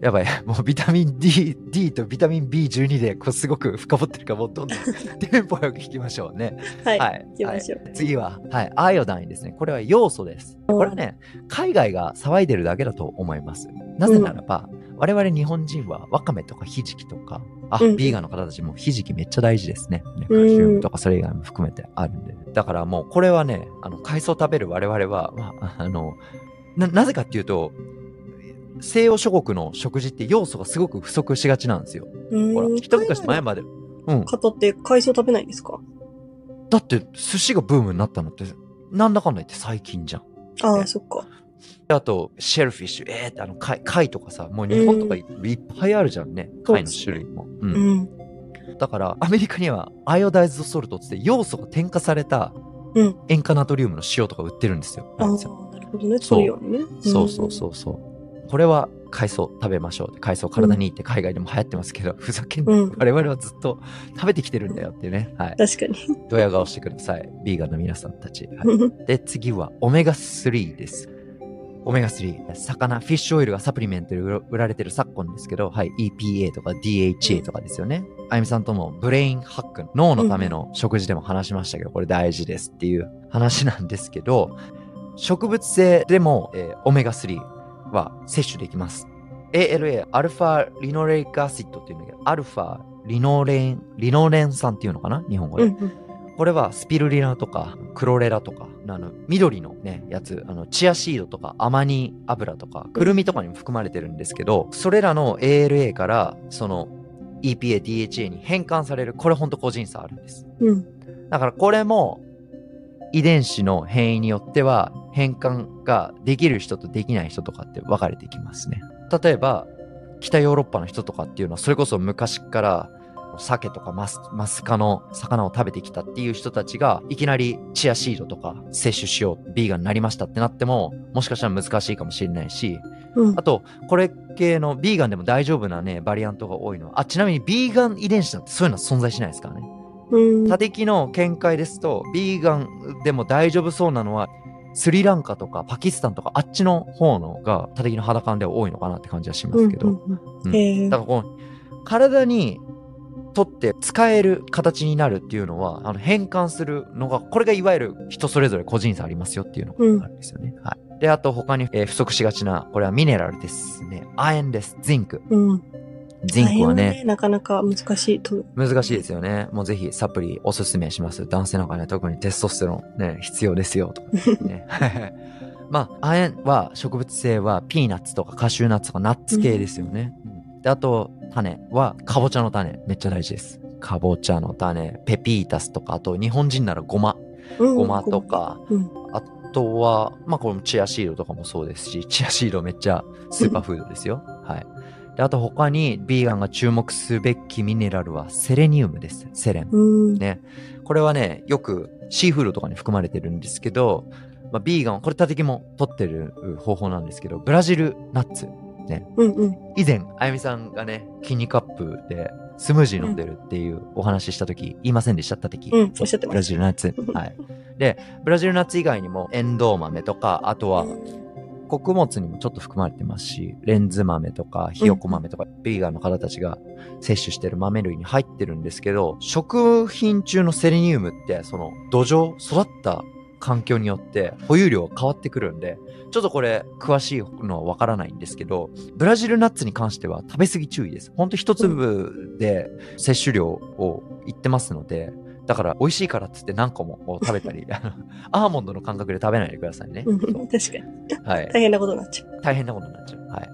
Speaker 1: やばい。(laughs) もうビタミン D、D とビタミン B12 でこうすごく深掘ってるから、もうどんどん (laughs) テンポよく聞きましょうね。
Speaker 2: はい。
Speaker 1: はい。
Speaker 2: 行きましょう
Speaker 1: はい次は、はい。アイオダインですね。これは要素です。これはね、海外が騒いでるだけだと思います。なぜならば、我々日本人はワカメとかひじきとか、あ、
Speaker 2: うん
Speaker 1: ビーガンの方たちもひじきめっちゃ大事ですね。ねカ
Speaker 2: うん
Speaker 1: ルシウムとかそれ以外も含めてあるんで。だからもうこれはね、あの、海藻食べる我々は、まあ、あの、な、なぜかっていうと、西洋諸国の食事って要素がすごく不足しがちなんですよ。ほら。一昔前まで。うん。
Speaker 2: 方って海藻食べないんですか？
Speaker 1: だって寿司がブームになったのって、なんだかんだ言って最近じゃん。ね
Speaker 2: ああ、そっか。
Speaker 1: あと、シェルフィッシュ、えーってあの貝、貝とかさ、もう日本とかい,、っぱいあるじゃんね。貝の種類も。うん。
Speaker 2: うん。
Speaker 1: だから、アメリカにはアイオダイズドソルトって要素が添加された
Speaker 2: うん。
Speaker 1: 塩化ナトリウムの塩とか売ってるんですよ。
Speaker 2: ああ、
Speaker 1: なんですよ
Speaker 2: なるほどね。
Speaker 1: そう
Speaker 2: ようにね。
Speaker 1: そうそうそうそう。これは海藻食べましょう。海藻体にいいって海外でも流行ってますけど、ふざけんな、
Speaker 2: うん
Speaker 1: 我々はずっと食べてきてるんだよっていうね。はい。
Speaker 2: 確かに。
Speaker 1: ドヤ顔してください。ビーガンの皆さんたち。はいで、次はオメガ3です。オメガ3。魚、フィッシュオイルがサプリメントで売られてる昨今ですけど、はい、EPA とか DHA とかですよね。あゆみさんともブレインハック、脳のための食事でも話しましたけど、これ大事ですっていう話なんですけど、植物性でも、えーオメガ3は摂取できます。ALA、アルファリノレイクアシッドっていうんだけど、アルファリノレン、リノレン酸っていうのかな？日本語で。
Speaker 2: うんうん。
Speaker 1: これはスピルリナとかクロレラとか、あの、緑のね、やつ、あの、チアシードとかアマニ油とか、くるみとかにも含まれてるんですけど、それらの ALA から、その EPA、DHA に変換される、これほんと個人差あるんです。
Speaker 2: うん。
Speaker 1: だからこれも、遺伝子の変異によっては、変換ができる人とできない人とかって分かれてきますね。例えば、北ヨーロッパの人とかっていうのは、それこそ昔から、鮭とかマスマスカの魚を食べてきたっていう人たちが、いきなりチアシードとか摂取しよう、ビーガンになりましたってなっても、もしかしたら難しいかもしれないし、
Speaker 2: うん
Speaker 1: あ。と、これ系のビーガンでも大丈夫なね、バリアントが多いのは、あ、ちなみにビーガン遺伝子なんてそういうのは存在しないですからね。
Speaker 2: うん。
Speaker 1: 他敵の見解ですと、ビーガンでも大丈夫そうなのは、スリランカとかパキスタンとかあっちの方のが他敵の肌感では多いのかなって感じはしますけど。だからこの体にとって使える形になるっていうのは、あの変換するのが、これがいわゆる人それぞれ個人差ありますよっていうのがあるんですよね。はい。で、あと他に、えー不足しがちな、これはミネラルですね。亜鉛です。ジンク。
Speaker 2: うん。
Speaker 1: ジンクはね、
Speaker 2: 大変なかなか難しいと。
Speaker 1: 難しいですよね。もうぜひサプリおすすめします。男性なんかね、特にテストステロンね、必要ですよ。とかね。(laughs) まあ、亜鉛は植物性はピーナッツとかカシューナッツとかナッツ系ですよね。うんで、あと、種はかぼちゃの種。めっちゃ大事です。かぼちゃの種、ペピータスとか、あと日本人ならごま。
Speaker 2: うん
Speaker 1: ごまと。か、
Speaker 2: うん。
Speaker 1: あとは、まあこれもチアシードとかもそうですし、チアシードめっちゃスーパーフードですよ。はい。で、あと他にビーガンが注目すべきミネラルはセレニウムです。セレン。
Speaker 2: うん。
Speaker 1: ね。これはね、よくシーフードとかに含まれてるんですけど、まあ、ビーガンは、これ他敵も取ってる方法なんですけど、ブラジルナッツ。
Speaker 2: うんうん。
Speaker 1: 以前、あゆみさんがね、キニカップでスムージー飲んでるっていうお話しした時、言いませんでした？った敵。
Speaker 2: うんおっしゃってました
Speaker 1: ブラジルナッツ。はい。で、ブラジルナッツ以外にも、エンドウ豆とか、あとは、穀物にもちょっと含まれてますし、レンズ豆とか、ひよこ豆とか、ビーガンの方たちが摂取してる豆類に入ってるんですけど、食品中のセレニウムって、その土壌、育った環境によって保有量が変わってくるんで、ちょっとこれ、詳しいのはわからないんですけど、ブラジルナッツに関しては食べ過ぎ注意です。ほんと一粒で摂取量を言ってますので、だから美味しいからっつって何個も食べたり、(laughs) アーモンドの感覚で食べないでくださいね。
Speaker 2: 確かに。
Speaker 1: はい。
Speaker 2: 大変なことになっちゃう。
Speaker 1: 大変なことになっちゃう。はい。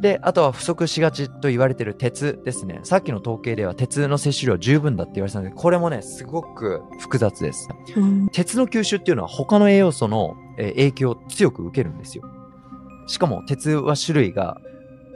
Speaker 1: で、あとは不足しがちと言われてる鉄ですね。さっきの統計では鉄の摂取量十分だって言われてたんで、これもね、すごく複雑です。
Speaker 2: うん。
Speaker 1: 鉄の吸収っていうのは他の栄養素のえー影響を強く受けるんですよ。しかも鉄は種類が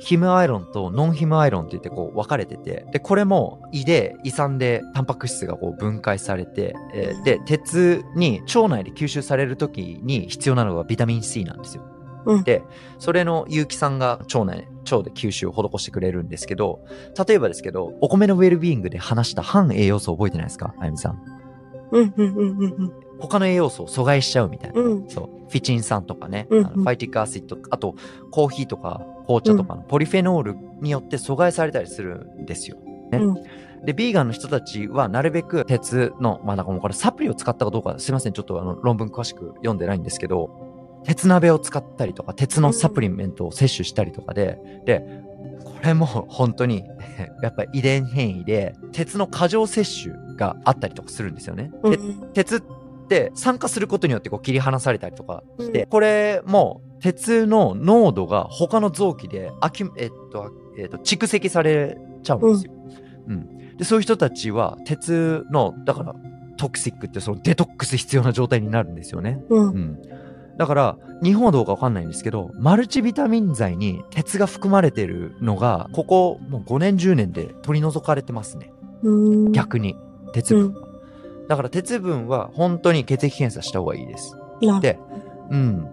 Speaker 1: heme iron と non-heme iron って言ってこう分かれてて、で、これも胃で胃酸でタンパク質がこう分解されて、えーで、鉄に腸内で吸収される時に必要なのがビタミン C なんですよ。
Speaker 2: うん
Speaker 1: で、それの有機酸が腸内、腸で吸収を施してくれるんですけど、例えばですけど、お米のウェルビーイングで話した反栄養素覚えてないですかあゆみさん？
Speaker 2: うんうんうんうんうん。
Speaker 1: 他の栄養素を阻害しちゃうみたいな。
Speaker 2: うん。
Speaker 1: そう。フィチン酸とかね、
Speaker 2: うん
Speaker 1: あの phytic acid、あとコーヒーとか紅茶とかのポリフェノールによって阻害されたりするんですよ。ね
Speaker 2: うん
Speaker 1: で、ビーガンの人たちはなるべく鉄の、まあなんかもうこれサプリを使ったかどうか、すいません、ちょっとあの論文詳しく読んでないんですけど、鉄鍋を使ったりとか、鉄のサプリメントを摂取したりとかで、で、これも本当に、(laughs) やっぱり遺伝変異で、鉄の過剰摂取があったりとかするんですよね。で
Speaker 2: うん。
Speaker 1: 鉄って酸化することによってこう切り離されたりとかして、
Speaker 2: うん
Speaker 1: これも鉄の濃度が他の臓器でアキュえっと、えっと、蓄積されちゃうんですよ。うん。で、そういう人たちは鉄の、だからトクシックってそのデトックス必要な状態になるんですよね。
Speaker 2: う。
Speaker 1: うんん。だから、日本はどうかわかんないんですけど、マルチビタミン剤に鉄が含まれてるのが、ここもう5年10年で取り除かれてますね。
Speaker 2: うん。
Speaker 1: 逆に。鉄分は。だから鉄分は本当に血液検査した方がいいです。で、うん。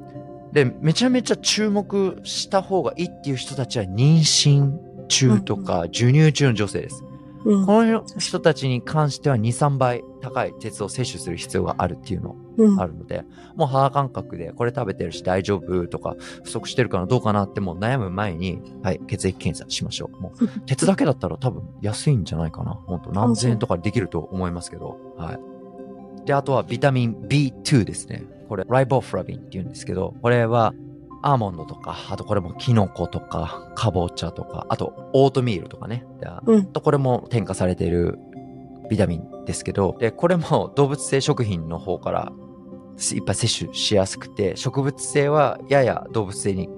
Speaker 1: で、めちゃめちゃ注目した方がいいっていう人たちは妊娠中とか授乳中の女性です。
Speaker 2: うん。
Speaker 1: この人たちに関しては2、3倍高い鉄を摂取する必要があるっていうの
Speaker 2: うん
Speaker 1: あるので、もう肌感覚でこれ食べてるし大丈夫とか不足してるかなどうかなってもう悩む前に、はい、血液検査しましょう。もう (laughs) 鉄だけだったら多分安いんじゃないかな。本当何千円とかできると思いますけど。はい。で、あとはビタミン B2 ですね。これ、ライボフラビンって言うんですけど、これはアーモンドとか、あとこれもキノコとか、カボチャとか、あとオートミールとかね。であ
Speaker 2: うん。
Speaker 1: とこれも添加されているビタミンですけど、で、これも (laughs) 動物性食品の方からいっぱい摂取しやすくて、植物性はやや動物性に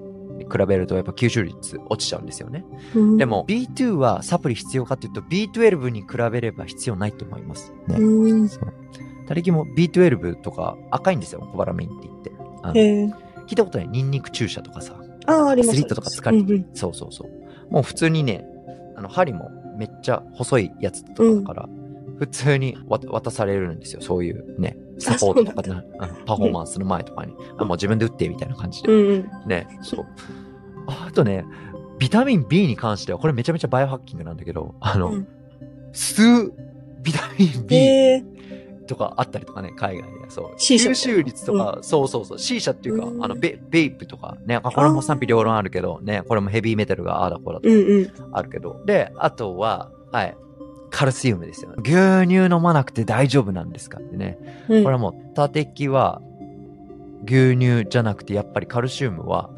Speaker 1: 比べるとやっぱ吸収率落ちちゃうんですよね。
Speaker 2: うん
Speaker 1: で、も B2 はサプリ必要かっていうと B12 に比べれば必要ないと思います。ね。
Speaker 2: うん。
Speaker 1: 他力も B12 とか赤いんですよ、コバラミンって言って。あの。聞いたことないニンニク注射とかさ、
Speaker 2: ああ、ります。
Speaker 1: スリットとか疲れて
Speaker 2: うんうん
Speaker 1: そうそうそう。もう普通にね、あの針もめっちゃ細いやつとかだから、普通に渡されるんですよ。そういうね、サポートとか、パフォーマンスの前とかに。あもう自分で打ってみたいな感じで。
Speaker 2: うんうん。
Speaker 1: ね、そう。あとね、ビタミン B に関しては、これめちゃめちゃバイオハッキングなんだけど、あの、
Speaker 2: うん
Speaker 1: 吸うビタミン B
Speaker 2: へえ。
Speaker 1: とかあったりとかね、海外で。そう。吸収率とか、そうそうそう。C 社っていうか、
Speaker 2: うん
Speaker 1: あのベ、ベイプとかね、あこれも賛否両論あるけど、ね、これもヘビーメタルがああだこうだと
Speaker 2: うんうん。
Speaker 1: あるけど。で、あとは、はい。カルシウムですよね。牛乳飲まなくて大丈夫なんですかってね。
Speaker 2: うん
Speaker 1: これはもう、タテキは、牛乳じゃなくて、やっぱりカルシウムは、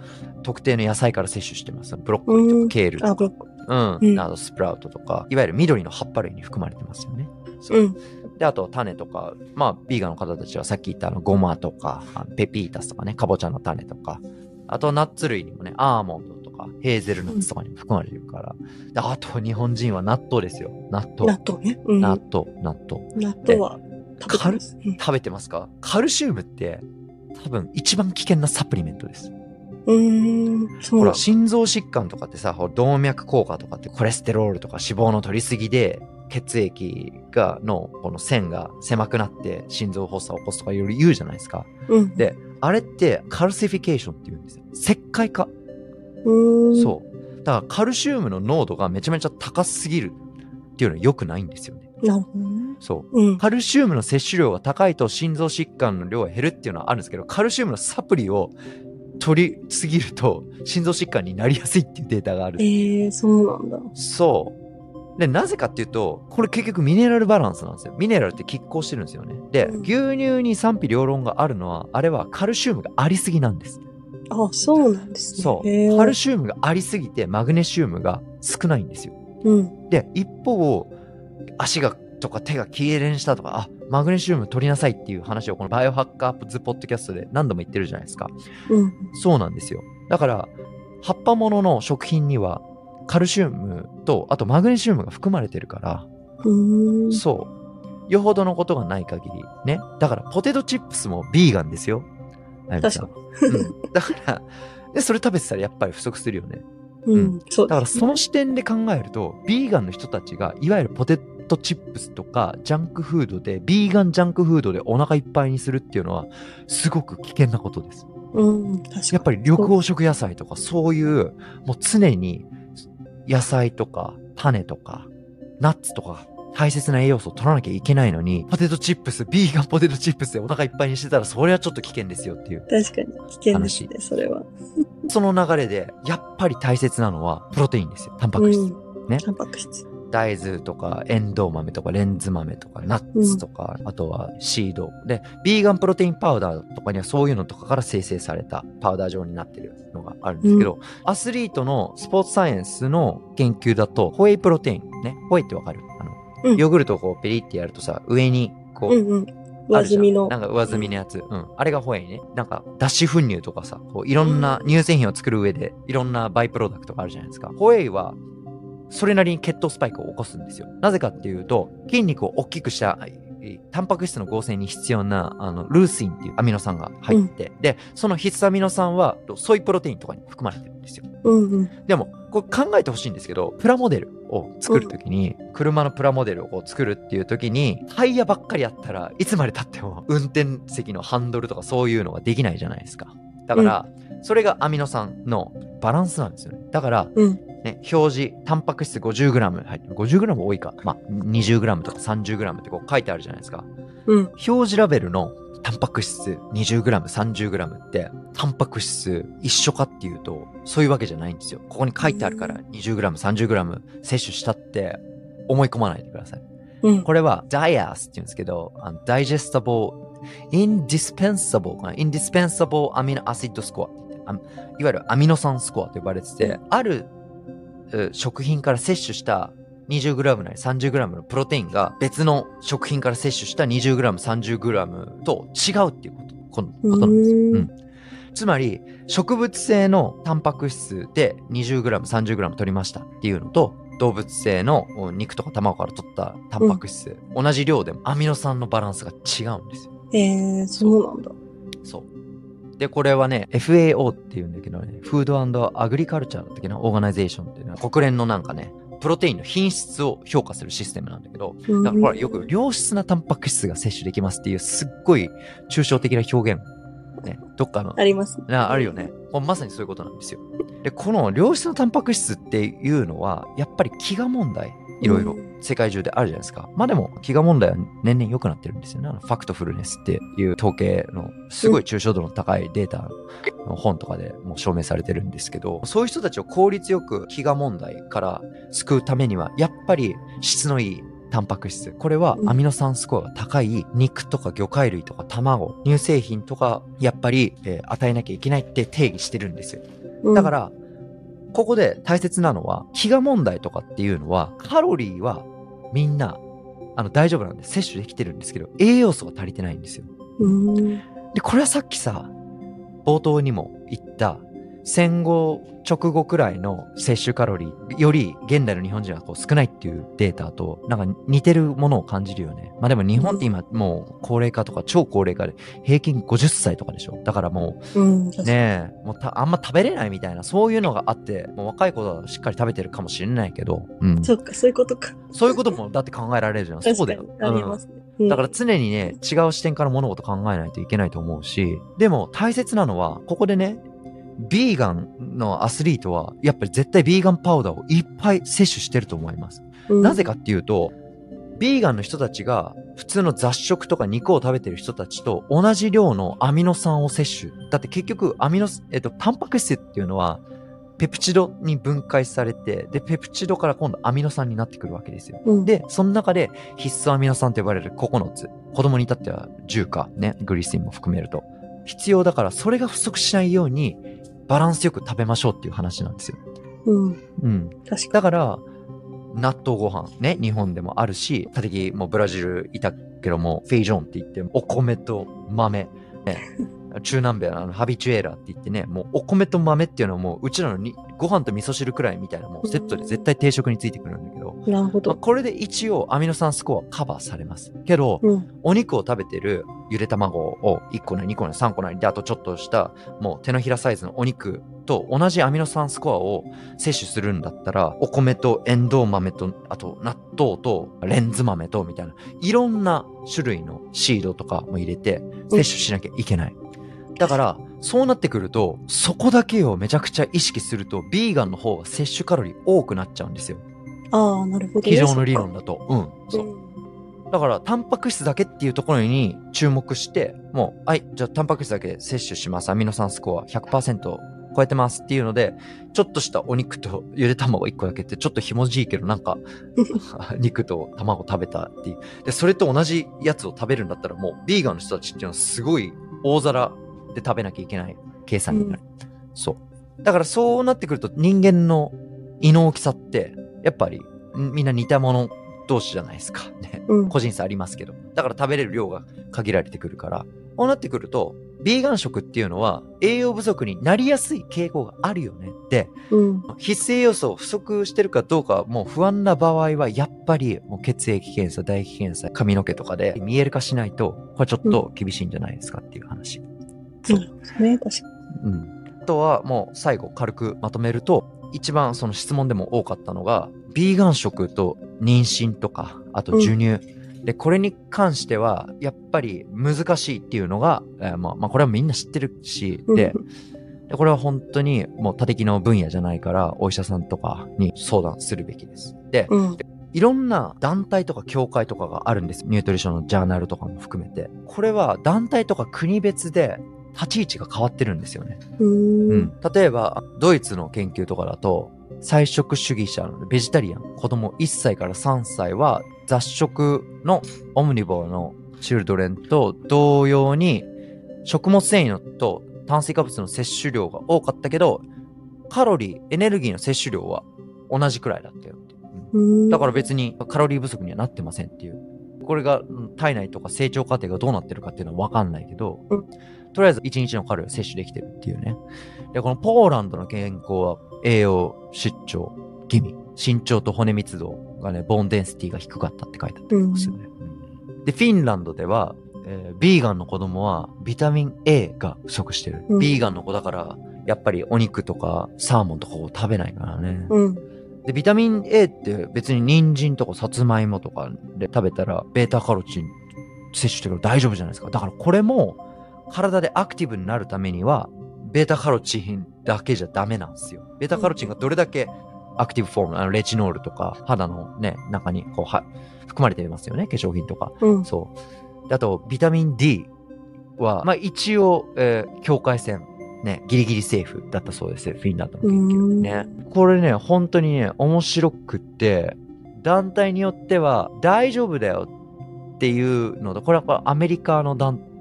Speaker 1: 特定の野菜から摂取してます。ブロッコリーと
Speaker 2: うん
Speaker 1: かケールとか。うん。
Speaker 2: うん
Speaker 1: スプラウトとか、いわゆる緑の葉っぱ類に含まれてますよね。そう
Speaker 2: うん。
Speaker 1: で、あと種とか、まあ、ビーガンの方たちはさっき言ったあの、ゴマとか、ペピータスとかね、かぼちゃの種とか、あとナッツ類にもね、アーモンドとか、ヘーゼルナッツとかにも含まれてるから。であと、日本人は納豆ですよ。納豆。
Speaker 2: 納豆ね。うん。
Speaker 1: 納
Speaker 2: 納
Speaker 1: 豆、納豆。
Speaker 2: 豆は食べてます？うん
Speaker 1: 食べてますか？カルシウムって、多分一番危険なサプリメントです。
Speaker 2: うーん。そう
Speaker 1: ほら。心臓疾患とかってさ、動脈硬化とかってコレステロールとか脂肪の取りすぎで、血液が、の、この線が狭くなって心臓発作を起こすとかいろいろ言うじゃないですか。
Speaker 2: うん。
Speaker 1: で、あれってカルシフィケーションって言うんですよ。石灰化。
Speaker 2: うーん。
Speaker 1: そう。だからカルシウムの濃度がめちゃめちゃ高すぎるっていうのは良くないんですよね。
Speaker 2: なるほどね。
Speaker 1: そう。
Speaker 2: うん。
Speaker 1: カルシウムの摂取量が高いと心臓疾患の量が減るっていうのはあるんですけど、カルシウムのサプリを取りすぎると心臓疾患になりやすいっていうデータがある。
Speaker 2: ええ、そうなんだ。
Speaker 1: そう。で、なぜかっていうと、これ結局ミネラルバランスなんですよ。ミネラルって拮抗してるんですよね。で、
Speaker 2: うん
Speaker 1: 牛乳に賛否両論があるのは、あれはカルシウムがありすぎなんです。
Speaker 2: あ、そうなんですね。
Speaker 1: そう。カルシウムがありすぎて、マグネシウムが少ないんですよ。
Speaker 2: うん。
Speaker 1: で、一方、足がとか手が痙攣したとか、あ、マグネシウム取りなさいっていう話をこのバイオハッカーズポッドキャストで何度も言ってるじゃないですか。
Speaker 2: うん。
Speaker 1: そうなんですよ。だから、葉っぱものの食品にはカルシウムと、あとマグネシウムが含まれてるから。そう。よほどのことがない限り、ね。だから、ポテトチップスもビーガンですよ。あゆみさん
Speaker 2: 確
Speaker 1: うん。だから、で、それ食べてたらやっぱり不足するよね。
Speaker 2: うん。そう
Speaker 1: だからその視点で考えると、ビーガンの人たちが、いわゆるポテトチップスとか、ジャンクフードで、ビーガンジャンクフードでお腹いっぱいにするっていうのは、すごく危険なことです。
Speaker 2: うん。確かに。
Speaker 1: やっぱり緑黄色野菜とか、そういう、もう常に野菜とか、種とか、ナッツとか大切な栄養素を取らなきゃいけないのに、ポテトチップス、ビーガンポテトチップスでお腹いっぱいにしてたら、それはちょっと危険ですよっていう。
Speaker 2: 確かに。危険ですね、それは。
Speaker 1: その流れで、やっぱり大切なのは、プロテインですよ。タンパク質。
Speaker 2: うん、
Speaker 1: ね。
Speaker 2: タンパク質。
Speaker 1: 大豆とか、エンドウ豆とか、レンズ豆とか、ナッツとか、うん、あとは seed。で、ビーガンプロテインパウダーとかにはそういうのとかから生成されたパウダー状になってるのがあるんですけど、うん、アスリートのスポーツサイエンスの研究だと、ホエイプロテイン。ね。ホエイってわかる？あの、うん、ヨーグルトをこうペリってやるとさ、上にこう、
Speaker 2: うんうん上積みの。
Speaker 1: なんか上積みのやつ。うん。あれがホエイね。なんか、脱脂粉乳とかさ、こういろんな乳製品を作る上で、いろんなバイプロダクトがあるじゃないですか。ホエイは、それなりに血糖スパイクを起こすんですよ。なぜかっていうと、筋肉を大きくした、タンパク質の合成に必要な、あの、ルーシンっていうアミノ酸が入って、うん、で、その必須アミノ酸は、ソイプロテインとかに含まれてるんですよ。
Speaker 2: うんうん、
Speaker 1: でも、これ考えてほしいんですけど、プラモデルを作るときに、うん、車のプラモデルを作るっていうときに、タイヤばっかりあったらいつまで経っても運転席のハンドルとかそういうのができないじゃないですか。だから、うん、それがアミノ酸のバランスなんですよね。だから、ね、表示、タンパク質 50g 入ってる。50g 多いか。まあ、20g とか 30g ってこう書いてあるじゃないですか。
Speaker 2: うん。
Speaker 1: 表示ラベルのタンパク質 20g、30g って、タンパク質一緒かっていうと、そういうわけじゃないんですよ。ここに書いてあるから 20g、30g 摂取したって思い込まないでください。
Speaker 2: うん、
Speaker 1: これは DIAS って言うんですけど、あの digestible, indispensable かな indispensable amino acid score いわゆるアミノ酸スコアと呼ばれてて、ある食品から摂取した 20g なり 30g のプロテインが別の食品から摂取した 20g、30g と違うっていうことことなんですよ。うん、つまり、植物性のタンパク質で 20g、30g 取りましたっていうのと、動物性の肉とか卵から取ったタンパク質、うん、同じ量でもアミノ酸のバランスが違うんですよ。
Speaker 2: へえー、そうなんだ。
Speaker 1: そう。で、これはね、FAO っていうんだけどね、フードアグリカルチャーだったっけな、オーガナイゼーションっていうのは国連のなんかね、プロテインの品質を評価するシステムなんだけど、だからほら、よく良質なタンパク質が摂取できますっていうすっごい抽象的な表現。ね、どっかの。
Speaker 2: あります
Speaker 1: ね。あるよね。まさにそういうことなんですよ。で、この良質なタンパク質っていうのは、やっぱり飢餓問題。いろいろ世界中であるじゃないですか。まあでも、飢餓問題は年々良くなってるんですよね。あのファクトフルネスっていう統計のすごい抽象度の高いデータの本とかでもう証明されてるんですけど、そういう人たちを効率よく飢餓問題から救うためには、やっぱり質のいいタンパク質。これはアミノ酸スコアが高い肉とか魚介類とか卵、乳製品とか、やっぱり、えー、与えなきゃいけないって定義してるんですよ。だから、ここで大切なのは、飢餓問題とかっていうのは、カロリーはみんな、あの、大丈夫なんで摂取できてるんですけど、栄養素が足りてないんですよ。で、これはさっきさ、冒頭にも言った、戦後直後くらいの摂取カロリーより現代の日本人はこう少ないっていうデータとなんか似てるものを感じるよね。まあでも日本って今もう高齢化とか超高齢化で平均50歳とかでしょ。だからもう、うん、ねえ、もうあんま食べれないみたいなそういうのがあってもう若い子はしっかり食べてるかもしれないけど。
Speaker 2: うん。そっか、そういうことか。
Speaker 1: そういうこともだって考えられるじゃん。そうだよ。
Speaker 2: ありますね。
Speaker 1: うん、だから常にね、違う視点から物事考えないといけないと思うし、でも大切なのは、ここでね、ビーガンのアスリートは、やっぱり絶対ビーガンパウダーをいっぱい摂取してると思います。うん、なぜかっていうと、ビーガンの人たちが普通の雑食とか肉を食べてる人たちと同じ量のアミノ酸を摂取。だって結局アミノ、えっと、タンパク質っていうのはペプチドに分解されて、で、ペプチドから今度アミノ酸になってくるわけですよ。うん、で、その中で必須アミノ酸と呼ばれる9つ。子供に至っては10か、ね、グリシンも含めると。必要だから、それが不足しないように、バランスよく食べましょうっていう話なんですよ。
Speaker 2: うん。
Speaker 1: うん。確かだから、納豆ご飯ね、日本でもあるし、たてきもブラジルいたけども、フェイジョンって言って、お米と豆、ね、(laughs) 中南米のあのハビチュエーラって言ってね、もうお米と豆っていうのはもううちらのにご飯と味噌汁くらいみたいなもうセットで絶対定食についてくるんだけど、
Speaker 2: なるほど。ま
Speaker 1: あ、これで一応アミノ酸スコアカバーされます。けど、うん、お肉を食べてるゆで卵を1個なり2個なり3個なりで、あとちょっとしたもう手のひらサイズのお肉と同じアミノ酸スコアを摂取するんだったら、お米とエンドウ豆と、あと納豆とレンズ豆とみたいな、いろんな種類のシードとかも入れて摂取しなきゃいけない。だから、そうなってくると、そこだけをめちゃくちゃ意識すると、ビーガンの方が摂取カロリー多くなっちゃうんですよ。
Speaker 2: ああ、なるほど、ね。
Speaker 1: 机上の理論だと。うん。そう。
Speaker 2: うん
Speaker 1: だから、タンパク質だけっていうところに注目して、もう、はい、じゃあタンパク質だけ摂取します。アミノ酸スコア100%超えてますっていうので、ちょっとしたお肉とゆで卵1個だけってちょっとひもじいけど、なんか、(laughs) 肉と卵食べたっていう。で、それと同じやつを食べるんだったら、もう、ビーガンの人たちっていうのはすごい大皿で食べなきゃいけない計算になる。そう。だからそうなってくると人間の胃の大きさって、やっぱりんみんな似たもの同士じゃないですか。ね。
Speaker 2: うん。
Speaker 1: 個人差ありますけど。だから食べれる量が限られてくるから。こうなってくると、ビーガン食っていうのは栄養不足になりやすい傾向があるよねって、
Speaker 2: うん。
Speaker 1: 必須栄養素不足してるかどうかもう不安な場合は、やっぱりもう血液検査、唾液検査、髪の毛とかで見える化しないと、これちょっと厳しいんじゃないですかっていう話。そう
Speaker 2: なるほどね。確か
Speaker 1: うん。あとはもう最後軽くまとめると、一番その質問でも多かったのが、ビーガン食と妊娠とか、あと授乳。で、これに関しては、やっぱり難しいっていうのが、えーまあ、まあ、これはみんな知ってるし、
Speaker 2: に。
Speaker 1: で、でこれは本当にもう多的の分野じゃないから、お医者さんとかに相談するべきです。で、
Speaker 2: うん。うん。
Speaker 1: いろんな団体とか協会とかがあるんです。ニュートリションのジャーナルとかも含めて。これは団体とか国別で立ち位置が変わってるんですよね。
Speaker 2: う
Speaker 1: んん。例えば、ドイツの研究とかだと、菜食主義者のベジタリアン、子供1歳から3歳は雑食のオムニボーのチルドレンと同様に食物繊維のと炭水化物の摂取量が多かったけど、カロリー、エネルギーの摂取量は同じくらいだったよって。うん
Speaker 2: うん。
Speaker 1: だから別にカロリー不足にはなってませんっていう。これがうん体内とか成長過程がどうなってるかっていうのはわかんないけど、
Speaker 2: うん
Speaker 1: とりあえず1日のカロリーを摂取できてるっていうね。で、このポーランドの健康は栄養出張気味。身長と骨密度がね、ボーンデンシティが低かったって書いてあったりするね。で、フィンランドでは、えービーガンの子供はビタミン A が不足してる。
Speaker 2: うん
Speaker 1: ビーガンの子だから、やっぱりお肉とかサーモンとかを食べないからね。
Speaker 2: うん。
Speaker 1: で、ビタミン A って別に人参とかさつまいもとかで食べたら、ベータカロチン摂取してるから大丈夫じゃないですか。だからこれも、体でアクティブになるためには、ベータカロチンだけじゃダメなんですよ。ベータカロチンがどれだけアクティブフォーム、あのレチノールとか、肌のね、中にこうは含まれてますよね、化粧品とか。
Speaker 2: うん。
Speaker 1: そう。であと、ビタミン D は、まあ一応、えー境界線、ね、ギリギリセーフだったそうですよ、フィンランドの研究。ね。これね、本当にね、面白くって、団体によっては大丈夫だよっていうのと、これはアメリカの団体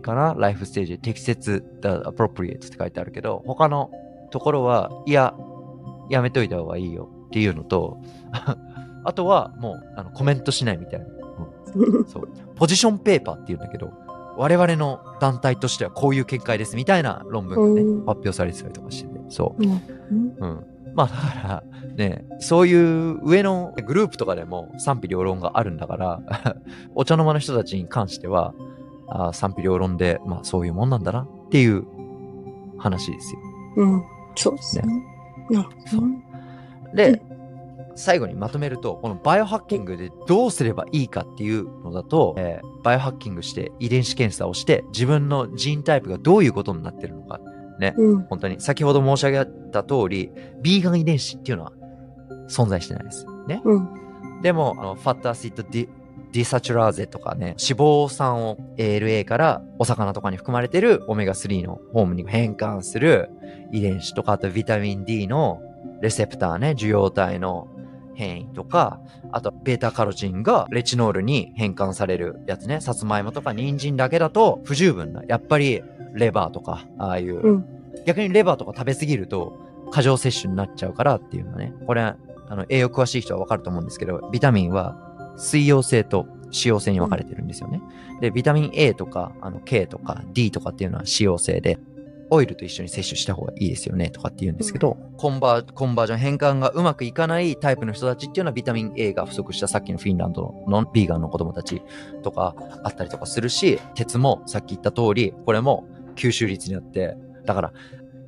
Speaker 1: かなライフステージ、適切だ、appropriate って書いてあるけど、他のところは、いや、やめといた方がいいよっていうのと、(laughs) あとはもうあのコメントしないみたいな。そう。ポジションペーパーっていうんだけど、我々の団体としてはこういう見解ですみたいな論文がね、
Speaker 2: うん
Speaker 1: 発表されてたりとかしてて、そう。
Speaker 2: うん。
Speaker 1: うん。まあだから、ね、そういう上のグループとかでも賛否両論があるんだから、(laughs) お茶の間の人たちに関しては、あー賛否両論で、まあそういうもんなんだなっていう話ですよ。
Speaker 2: うん。そうですね。なるほどね。
Speaker 1: で、最後にまとめると、このバイオハッキングでどうすればいいかっていうのだと、えーバイオハッキングして遺伝子検査をして、自分のジーンタイプがどういうことになってるのか、ね、
Speaker 2: うん。
Speaker 1: 本当に、先ほど申し上げた通り、ビーガン遺伝子っていうのは存在してないです。ね。
Speaker 2: うん。
Speaker 1: でも、あの fatty acid de desaturase とかね、脂肪酸を ALA からお魚とかに含まれてるオメガ3のホームに変換する遺伝子とか、あとビタミン D のレセプターね、受容体の変異とか、あとベータカロチンがレチノールに変換されるやつね、さつまいもとか人参だけだと不十分な。やっぱりレバーとか、ああいう、
Speaker 2: うん
Speaker 1: 逆にレバーとか食べ過ぎると過剰摂取になっちゃうからっていうのね。これ、あの、栄養詳しい人はわかると思うんですけど、ビタミンは水溶性と脂溶性に分かれてるんですよね。で、ビタミン A とか、あの、K とか D とかっていうのは脂溶性で、オイルと一緒に摂取した方がいいですよねとかって言うんですけど、コンバー、コンバージョン変換がうまくいかないタイプの人たちっていうのはビタミン A が不足したさっきのフィンランドのビーガンの子供たちとかあったりとかするし、鉄もさっき言った通り、これも吸収率によって、だから、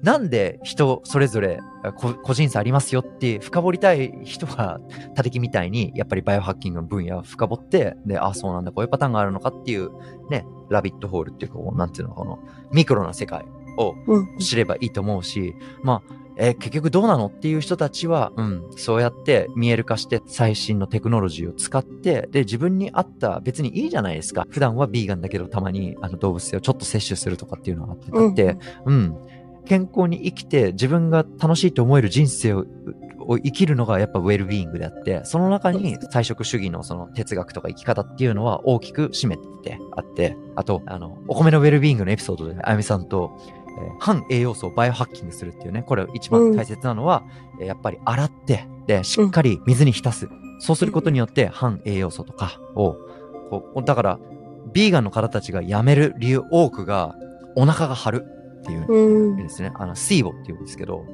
Speaker 1: なんで人それぞれこ個人差ありますよって深掘りたい人が他敵みたいにやっぱりバイオハッキングの分野を深掘って、で、あ、そうなんだ、こういうパターンがあるのかっていうね、ラビットホールっていうか、こうなんていうの、このミクロな世界を
Speaker 2: うん。
Speaker 1: 知ればいいと思うし、まあ、えー結局どうなのっていう人たちは、うん、そうやって見える化して最新のテクノロジーを使って、で、自分に合った、別にいいじゃないですか。普段はビーガンだけどたまにあの動物性をちょっと摂取するとかっていうのがあって、だって、うん、健康に生きて自分が楽しいと思える人生をを生きるのがやっぱウェルビーイングであって、その中に菜食主義のその哲学とか生き方っていうのは大きく占めてあって、あと、あの、お米のウェルビーイングのエピソードで、あゆみさんと、えー反栄養素をバイオハッキングするっていうね、これ一番大切なのは、えーやっぱり洗って、で、しっかり水に浸す。そうすることによって反栄養素とかを、こう、だから、ビーガンの方たちが辞める理由多くが、お腹が張るっていう
Speaker 2: うん。
Speaker 1: ですね。あの、シーボっていうんですけど、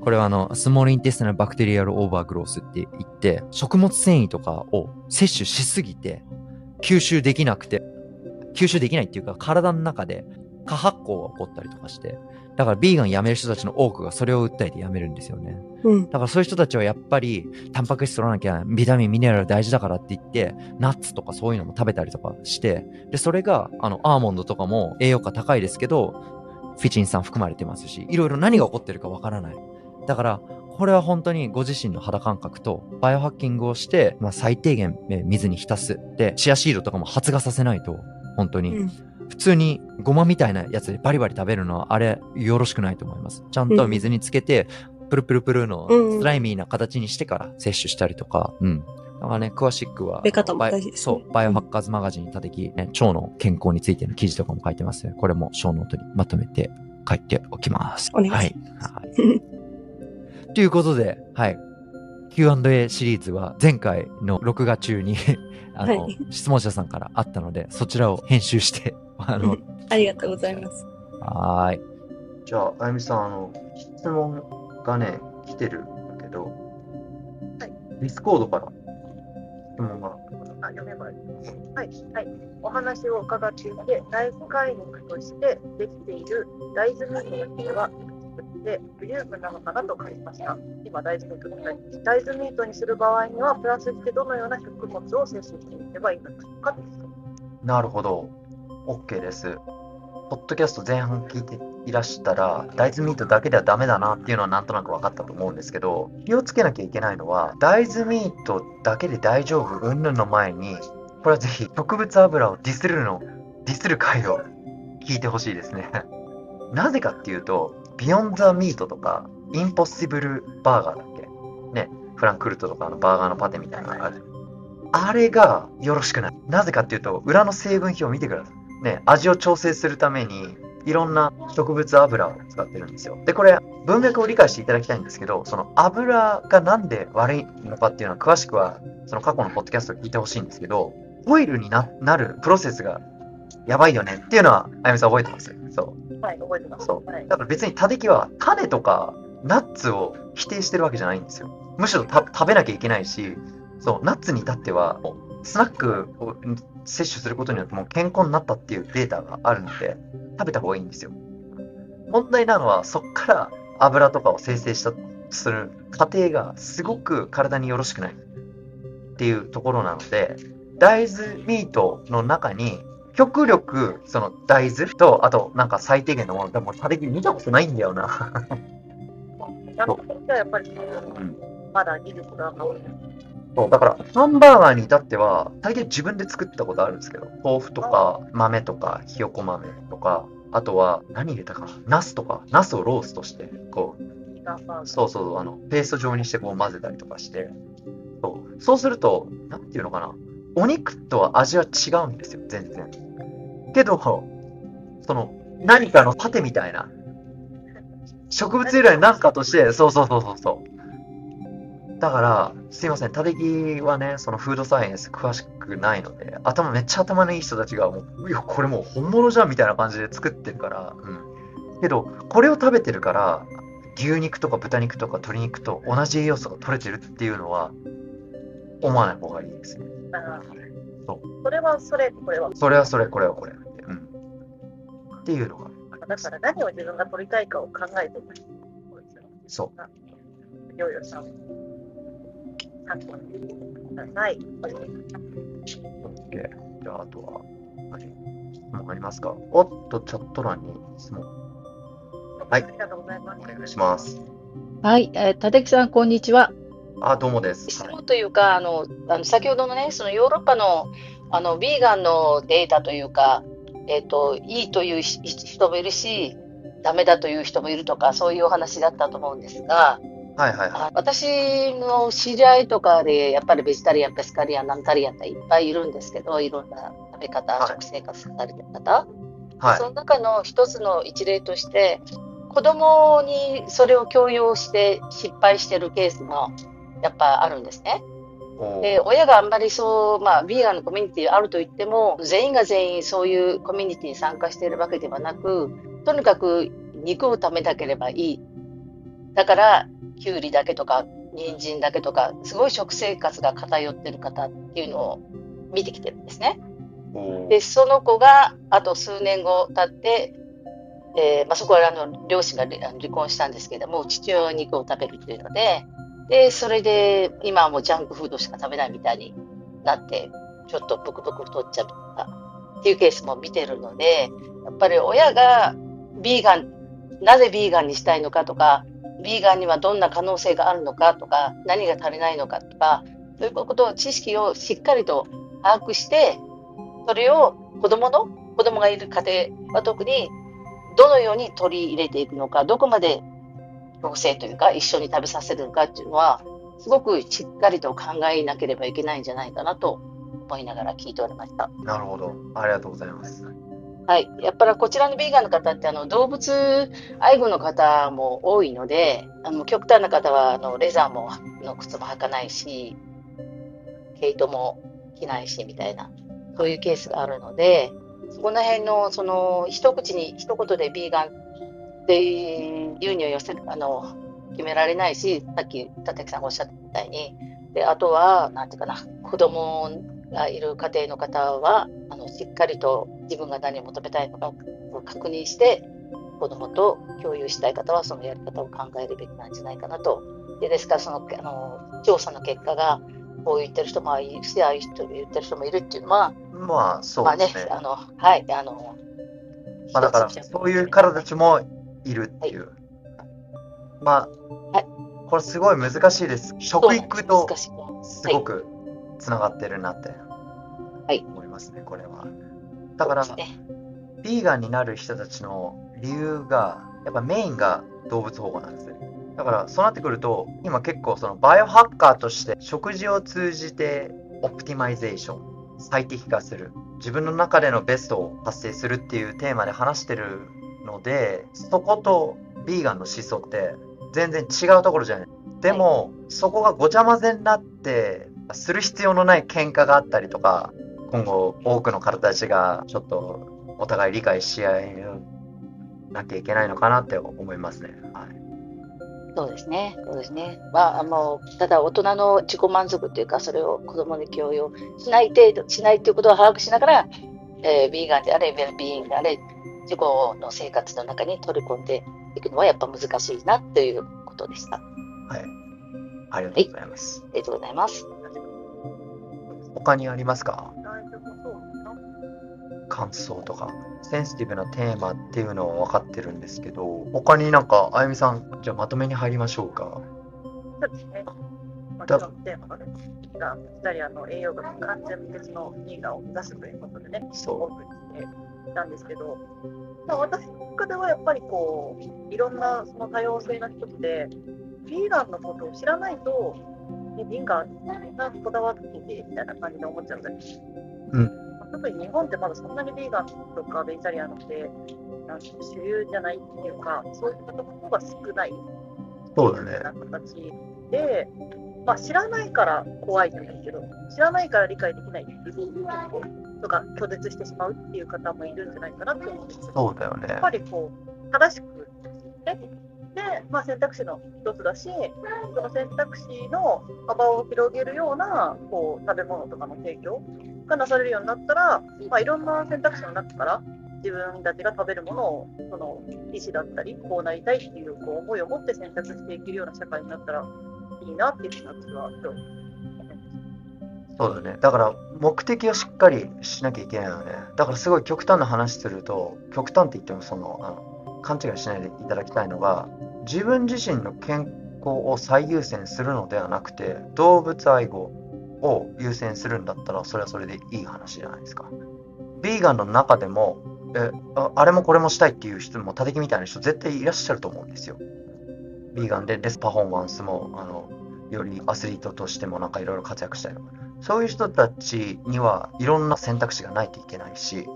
Speaker 1: これはあの、スモールインテスティナルバクテリアルオーバーグロースって言って、食物繊維とかを摂取しすぎて、吸収できなくて、吸収できないっていうか、体の中で過発酵が起こったりとかして、だからビーガンやめる人たちの多くがそれを訴えてやめるんですよね。
Speaker 2: うん。
Speaker 1: だからそういう人たちはやっぱり、タンパク質取らなきゃ、ビタミン、ミネラル大事だからって言って、ナッツとかそういうのも食べたりとかして、で、それが、あの、アーモンドとかも栄養価高いですけど、フィチン酸含まれてますし、いろいろ何が起こってるかわからない。だから、これは本当にご自身の肌感覚とバイオハッキングをして、まあ、最低限え水に浸す。で、シアシードとかも発芽させないと、本当に、
Speaker 2: うん
Speaker 1: 普通にごまみたいなやつでバリバリ食べるのは、あれ、よろしくないと思います。ちゃんと水につけて、プルプルプルの
Speaker 2: うん
Speaker 1: スライミーな形にしてから摂取したりとか、うん。だからね、詳しくは、バイ
Speaker 2: 大事ですね
Speaker 1: そう、バイオハッカーズマガジンにたてき、ね、腸の健康についての記事とかも書いてます。これも show note にまとめて書いておきます。
Speaker 2: お願いします
Speaker 1: はい。はい、ということで、はい。Q&A シリーズは前回の録画中に (laughs) あの、
Speaker 2: はい
Speaker 1: 質問者さんからあったので、そちらを編集して、(laughs) あの、
Speaker 2: ありがとうございます。
Speaker 1: はーい。じゃあ、あゆみさん、あの、質問がね、来てるんだけど、
Speaker 3: はい。
Speaker 1: ディスコードから質問が。
Speaker 3: あ読めばいい。です。はい、はい。お話を伺っていて、大豆飼い。肉としてできている大豆ミートの生地は、で不十分なのかなと感じました。今、大豆ミートに書い。てます。大豆ミートにす。る場合には、プラスしてどのような食物を摂取していけばい。いのか。
Speaker 1: なるほど。OK です。ポッドキャスト前半聞い。ていらしたら、大豆ミートだけではダメだなっていうのはなんとなく分かったと思うんですけど、気をつけなきゃいけないのは、大豆ミートだけで大丈夫云々の前に、これはぜひ植物油をディスるの、ディスる回を聞いてほしいですね。(laughs) なぜかっていうと、ビヨンザミートとか、インポッシブルバーガーだっけ？ね、フランクフルトとかのバーガーのパテみたいなのがある。あれがよろしくない。なぜかっていうと、裏の成分表を見てください。ね、味を調整するために、いろんな植物油を使ってるんですよ。で、これ、文脈を理解していただきたいんですけど、その油がなんで悪いのかっていうのは、詳しくは、その過去のポッドキャストを聞いてほしいんですけど、オイルにななるプロセスがやばいよねっていうのは、あやみさん覚えてます？そう。
Speaker 3: はい、覚えてます。
Speaker 1: そう
Speaker 3: はい。
Speaker 1: だから別にタデキは種とかナッツを否定してるわけじゃないんですよ。むしろた食べなきゃいけないし、そう、ナッツに至っては、スナックを摂取することによってもう健康になったっていうデータがあるので、食べた方がいいんですよ。問題なのは、そっから油とかを生成したする過程がすごく体によろしくないっていうところなので、大豆ミートの中に極力、その大豆と、あとなんか最低限のもの、でも、タレギ見たことないんだよな。(laughs)
Speaker 3: ちゃやっぱり、まだ技術が多い。
Speaker 1: そう、だから、ハンバーガーに至っては、大抵自分で作ったことあるんですけど、豆腐とか、豆とか、ひよこ豆とか、あとは、何入れたかな？ナスとか、ナスをローストして、こう、そうそう、あの、ペースト状にしてこう混ぜたりとかして、そう。そうすると、なんていうのかな？お肉とは味は違うんですよ、全然。けど、その、何かのパテみたいな、植物由来のなんかとして、そうそうそうそうそう。だから、すいません、タデギはね、そのフードサイエンス詳しくないので、頭めっちゃ頭のいい人たちがもう、いや、これもう本物じゃんみたいな感じで作ってるから、うん。けど、これを食べてるから、牛肉とか豚肉とか鶏肉と同じ栄養素が取れてるっていうのは、思わない方がいいですね。
Speaker 3: あ
Speaker 1: そう
Speaker 3: それはそれ、これは。
Speaker 1: それはそれ、これはこれ。うん。っていうのが、
Speaker 3: だから何を自分が取りたいかを考えてる。
Speaker 1: そう。
Speaker 3: いろいろさ、参考にしてください。
Speaker 1: OK。じゃあ、あとは、何質問ありますか？おっと、チャット欄に質問。はい
Speaker 3: ありがとうございます。
Speaker 1: お願いします。
Speaker 4: はい、えー、立木さん、こんにちは。
Speaker 1: あ、どうもです。
Speaker 4: 質
Speaker 1: はい
Speaker 4: 問というか、あの、あの先ほどのね、そのヨーロッパの、あの、ビーガンのデータというか、えっと、いいというし人もいるし、ダメだという人もいるとか、そういうお話だったと思うんですが、
Speaker 1: はいはいはい。
Speaker 4: あ私の知り合いとかで、やっぱりベジタリアン、ペスカリアン、ナンタリアンっていっぱいいるんですけど、いろんな食べ方、
Speaker 1: はい
Speaker 4: 食生活されてる方。
Speaker 1: はい
Speaker 4: その中の一つの一例として、子供にそれを強要して失敗してるケースもやっぱあるんですね。で、親があんまりそう、まあ、ビーガンのコミュニティあると言っても、全員が全員そういうコミュニティに参加しているわけではなく、とにかく肉を食べなければいい。だから、きゅうりだけとか、人参だけとか、すごい食生活が偏ってる方っていうのを見てきてるんですね。で、その子が、あと数年後経って、えーまあ、そこはあの両親が離婚したんですけども、父親は肉を食べるっていうので、で、それで今はもうジャンクフードしか食べないみたいになって、ちょっとブクブク太っちゃったっていうケースも見てるので、やっぱり親がビーガン、なぜビーガンにしたいのかとか、ビーガンにはどんな可能性があるのかとか、何が足りないのかとか、そういうことを知識をしっかりと把握して、それを子供の、子供がいる家庭は特に、どのように取り入れていくのか、どこまで強制というか、一緒に食べさせるのかっていうのは、すごくしっかりと考えなければいけないんじゃないかなと思いながら聞いておりました。
Speaker 1: なるほど。ありがとうございます。
Speaker 4: はい。やっぱりこちらのビーガンの方って、あの、動物愛護の方も多いので、あの、極端な方は、あの、レザーも、の靴も履かないし、毛糸も着ないし、みたいな、そういうケースがあるので、そこら辺の、その、一口に、一言でビーガンっていうには寄せ、あの、決められないし、さっき、立木さんがおっしゃったみたいに、で、あとは、なんていうかな、子供がいる家庭の方は、あの、しっかりと自分が何を求めたいのかを確認して、子供と共有したい方はそのやり方を考えるべきなんじゃないかなと。で、ですから、その、あの、調査の結果が、こう言ってる人もいるし、ああいう人言ってる人もいるっていうのは、
Speaker 1: まあ、そ
Speaker 4: まあね
Speaker 1: うですね。、
Speaker 4: あの、はい、あの、
Speaker 1: まあ、だから、そういう方たちもいるっていう。まあ、
Speaker 4: はい
Speaker 1: これすごい難しいです。食育と。すごくつながってるなって
Speaker 4: はい
Speaker 1: ますね、これは。だから、
Speaker 4: そうですね
Speaker 1: ビーガンになる人たちの理由が、やっぱメインが動物保護なんですよ。だから、そうなってくると、今結構そのバイオハッカーとして食事を通じてオプティマイゼーション、最適化する、自分の中でのベストを達成するっていうテーマで話してるので、そことビーガンの思想って全然違うところじゃない。でも、そこがごちゃ混ぜになって、する必要のない喧嘩があったりとか、今後多くの方たちがちょっとお互い理解し合えなきゃいけないのかなって思いますね。はい、
Speaker 4: そうですね。そうですね。まあ、あの、ただ大人の自己満足っていうか、それを子供に強要しない程度、しないっていうことを把握しながら、えー、ビーガンであれ、ウェルビーイングであれ、自己の生活の中に取り込んでいくのはやっぱ難しいなっていうことでした。あ
Speaker 1: はい。ありがとうございます。
Speaker 4: りがとうございます。
Speaker 1: 他にありますか？感想とか。センシティブなテーマっていうのは分かってるんですけど、他になんか、あゆみさん、じゃあまとめに入りましょうか。
Speaker 3: そうですね。もちろんテーマがね、ビーガン、ベジタリアンの栄養学完全無欠のビーガンを目指すということでね、お
Speaker 1: そ
Speaker 3: 送りしていたんですけど、まあ、私の中ではやっぱりこう、いろんなその多様性の一つで、ビーガンのことを知らないと、ね、ビーガンがこだわっててみたいな感じで思っちゃうんです。
Speaker 1: うん
Speaker 3: まあ特に日本ってまだそんなにビーガンとかベジタリアンって、主流じゃないっていうか、そういったところが少ない。
Speaker 1: う。そうだね。
Speaker 3: な形で、まあ、知らないから怖いじゃないけど、知らないから理解できないっていうとか、拒絶してしまうっていう方もいるんじゃないかなと思うんです
Speaker 1: そうだよね
Speaker 3: やっ。ぱりこう、正しく、ね、で、まあ、選択肢の一つだし、その選択肢の幅を広げるようなこう食べ物とかの提供がなされるようになったら、まあ、いろんな選択肢の中から、自分たちが食べるものをその意思だったり、こうなりたいっていうこう思いを持って選択していけるような社会になったらいいなっていうふうに私は今日
Speaker 1: そうだね。だから、目的をしっかりしなきゃいけないよね。だから、すごい極端な話すると、極端って言っても、その、あの勘違いしないでいただきたいのが、自分自身の健康を最優先するのではなくて、動物愛護を優先するんだったら、それはそれでいい話じゃないですか。ビーガンの中でも、えああれもこれもしたいっていう人も、タテキみたいな人絶対いらっしゃると思うんですよ。ビーガンでレスパフォーマンスも、あの、よりアスリートとしてもなんかいろいろ活躍したりとか。そういう人たちにはいろんな選択肢がないといけないし、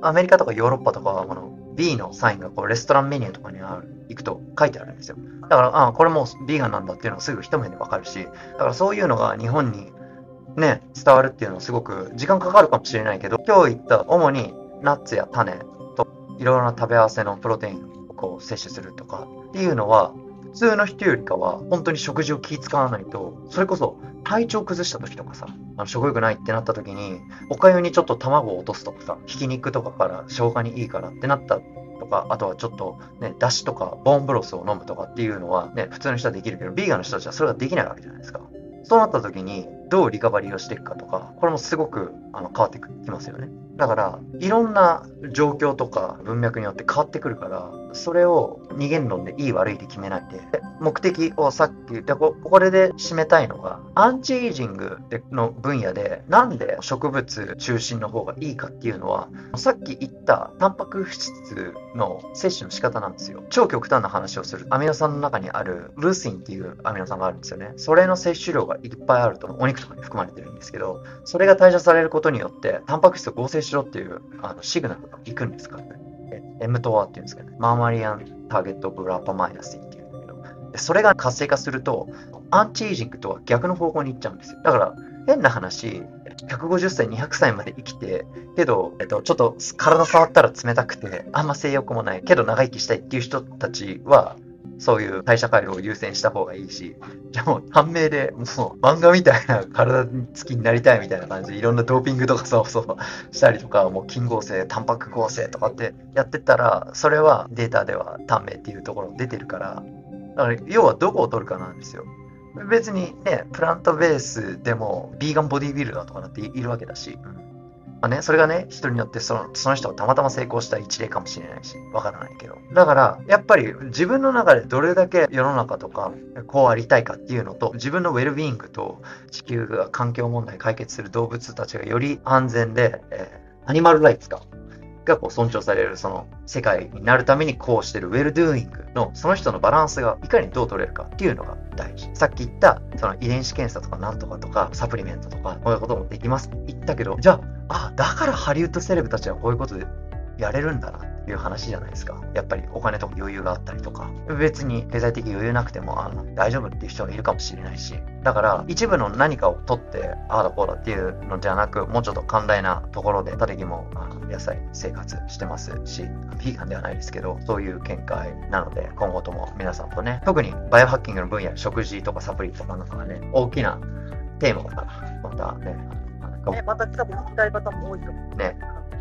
Speaker 1: アメリカとかヨーロッパとかは、この B のサインがこうレストランメニューとかにある行くと書いてあるんですよ。だから、あこれもビーガンなんだっていうのがすぐ一目でわかるし、だからそういうのが日本にね、伝わるっていうのはすごく時間かかるかもしれないけど、今日言った主にナッツや種といろいろな食べ合わせのプロテインをこう摂取するとかっていうのは、普通の人よりかは本当に食事を気使わないと、それこそ体調崩した時とかさ、あの食欲ないってなった時に、おかゆにちょっと卵を落とすとかさ、ひき肉とかから消化にいいからってなったとか、あとはちょっとね、だしとかボーンブロスを飲むとかっていうのはね、普通の人はできるけど、ビーガンの人たちはそれができないわけじゃないですか。そうなった時に、どうリカバリーをしていくかとか、これもすごくあの変わってきますよね。だから、いろんな状況とか文脈によって変わってくるから、それを二元論でいい悪いで決めないで、(laughs) 目的をさっき言った、ここれで締めたいのが、アンチエイジングの分野で、なんで植物中心の方がいいかっていうのは、さっき言ったタンパク質の摂取の仕方なんですよ。超極端な話をする。アミノ酸の中にあるルーシンっていうアミノ酸があるんですよね。それの摂取量がいっぱいあると、お肉とかに含まれてるんですけど、それが代謝されることによって、タンパク質を合成しろっていうあのシグナルが行くんですからね。m ト a っていうんですかね。マーマリアンターゲットブラパマイナスっていうんだけど、でそれが活性化すると、アンチエイジングとは逆の方向に行っちゃうんですよ。だから、変な話、150歳、200歳まで生きて、けど、えっと、ちょっと体触ったら冷たくて、あんま性欲もない、けど長生きしたいっていう人たちは、そういう代謝回路を優先した方がいいし、じゃあもう短命で、もう漫画みたいな体つきになりたいみたいな感じで、いろんなドーピングとかそうそうしたりとか、もう筋合成、タンパク合成とかってやってたら、それはデータでは短命っていうところ出てるから、だから要はどこを取るかなんですよ。別にね、プラントベースでも、ビーガンボディビルダーとかだっているわけだし、まあね、それがね、人によってそのその人がたまたま成功した一例かもしれないし、わからないけど。だから、やっぱり自分の中でどれだけ世の中とか、こうありたいかっていうのと、自分のウェルビーイングと地球が環境問題解決する動物たちがより安全で、えーアニマルライツか。がこう尊重されるその世界になるためにこうしてる well-doing のその人のバランスがいかにどう取れるかっていうのが大事。さっき言ったその遺伝子検査とかなんとかとかサプリメントとかこういうこともできますって言ったけど、じゃあ、あ、だからハリウッドセレブたちはこういうことでやれるんだなっていう話じゃないですか。やっぱりお金とか余裕があったりとか、別に経済的余裕なくてもあの大丈夫っていう人がいるかもしれないし、だから一部の何かを取って、ああだこうだっていうのじゃなく、もうちょっと寛大なところで、タテギもあの野菜生活してますし、ビーガンではないですけど、そういう見解なので、今後とも皆さんとね、特にバイオハッキングの分野、食事とかサプリとかなんかがね、大きなテーマだから、またね、なんか
Speaker 3: ね、また多分聞きたい方も多いと思う。
Speaker 1: ね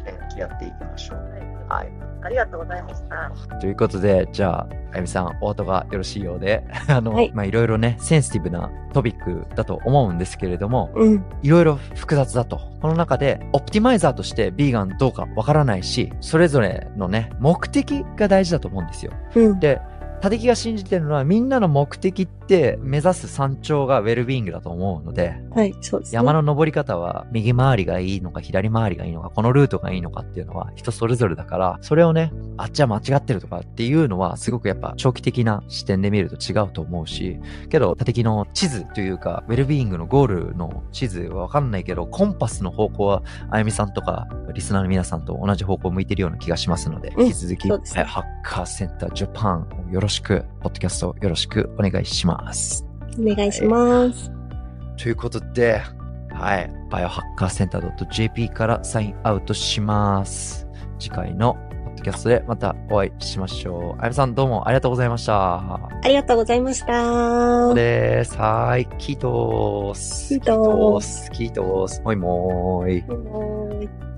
Speaker 1: ねやっていきましょう。
Speaker 3: はい。
Speaker 1: はい。
Speaker 3: ありがとうございました。
Speaker 5: ということで、じゃあ、あゆみさん、お後がよろしいようで、(laughs) あの、
Speaker 2: はい
Speaker 5: まあ、いろいろね、センシティブなトピックだと思うんですけれども、
Speaker 2: うん。
Speaker 5: いろいろ複雑だと。この中で、オプティマイザーとしてビーガンどうかわからないし、それぞれのね、目的が大事だと思うんですよ。
Speaker 2: うん。
Speaker 5: で、タテキが信じてるのは、みんなの目的って目指す山頂がウェルビーイングだと思うので、
Speaker 2: はい、そうです、ね。
Speaker 5: 山の登り方は右回りがいいのか左回りがいいのかこのルートがいいのかっていうのは人それぞれだからそれをねあっちは間違ってるとかっていうのはすごくやっぱ長期的な視点で見ると違うと思うしけど縦木の地図というかウェルビーイングのゴールの地図はわかんないけどコンパスの方向はあゆみさんとかリスナーの皆さんと同じ方向を向いてるような気がしますので、
Speaker 2: うん
Speaker 5: 引き続き、
Speaker 2: ね
Speaker 5: はいハッカーセンタージャパンよろしくポッドキャストよろしくお願いします。
Speaker 2: お願いします。
Speaker 5: ということで、はい、バイオハッカーセンター .jp からサインアウトします。次回のポッドキャストでまたお会いしましょう。あやみさんどうもありがとうございました。
Speaker 2: ありがとうございました。
Speaker 5: です。はい、キートース。
Speaker 2: キートー
Speaker 5: ス。キートース。もいもーい。
Speaker 2: もう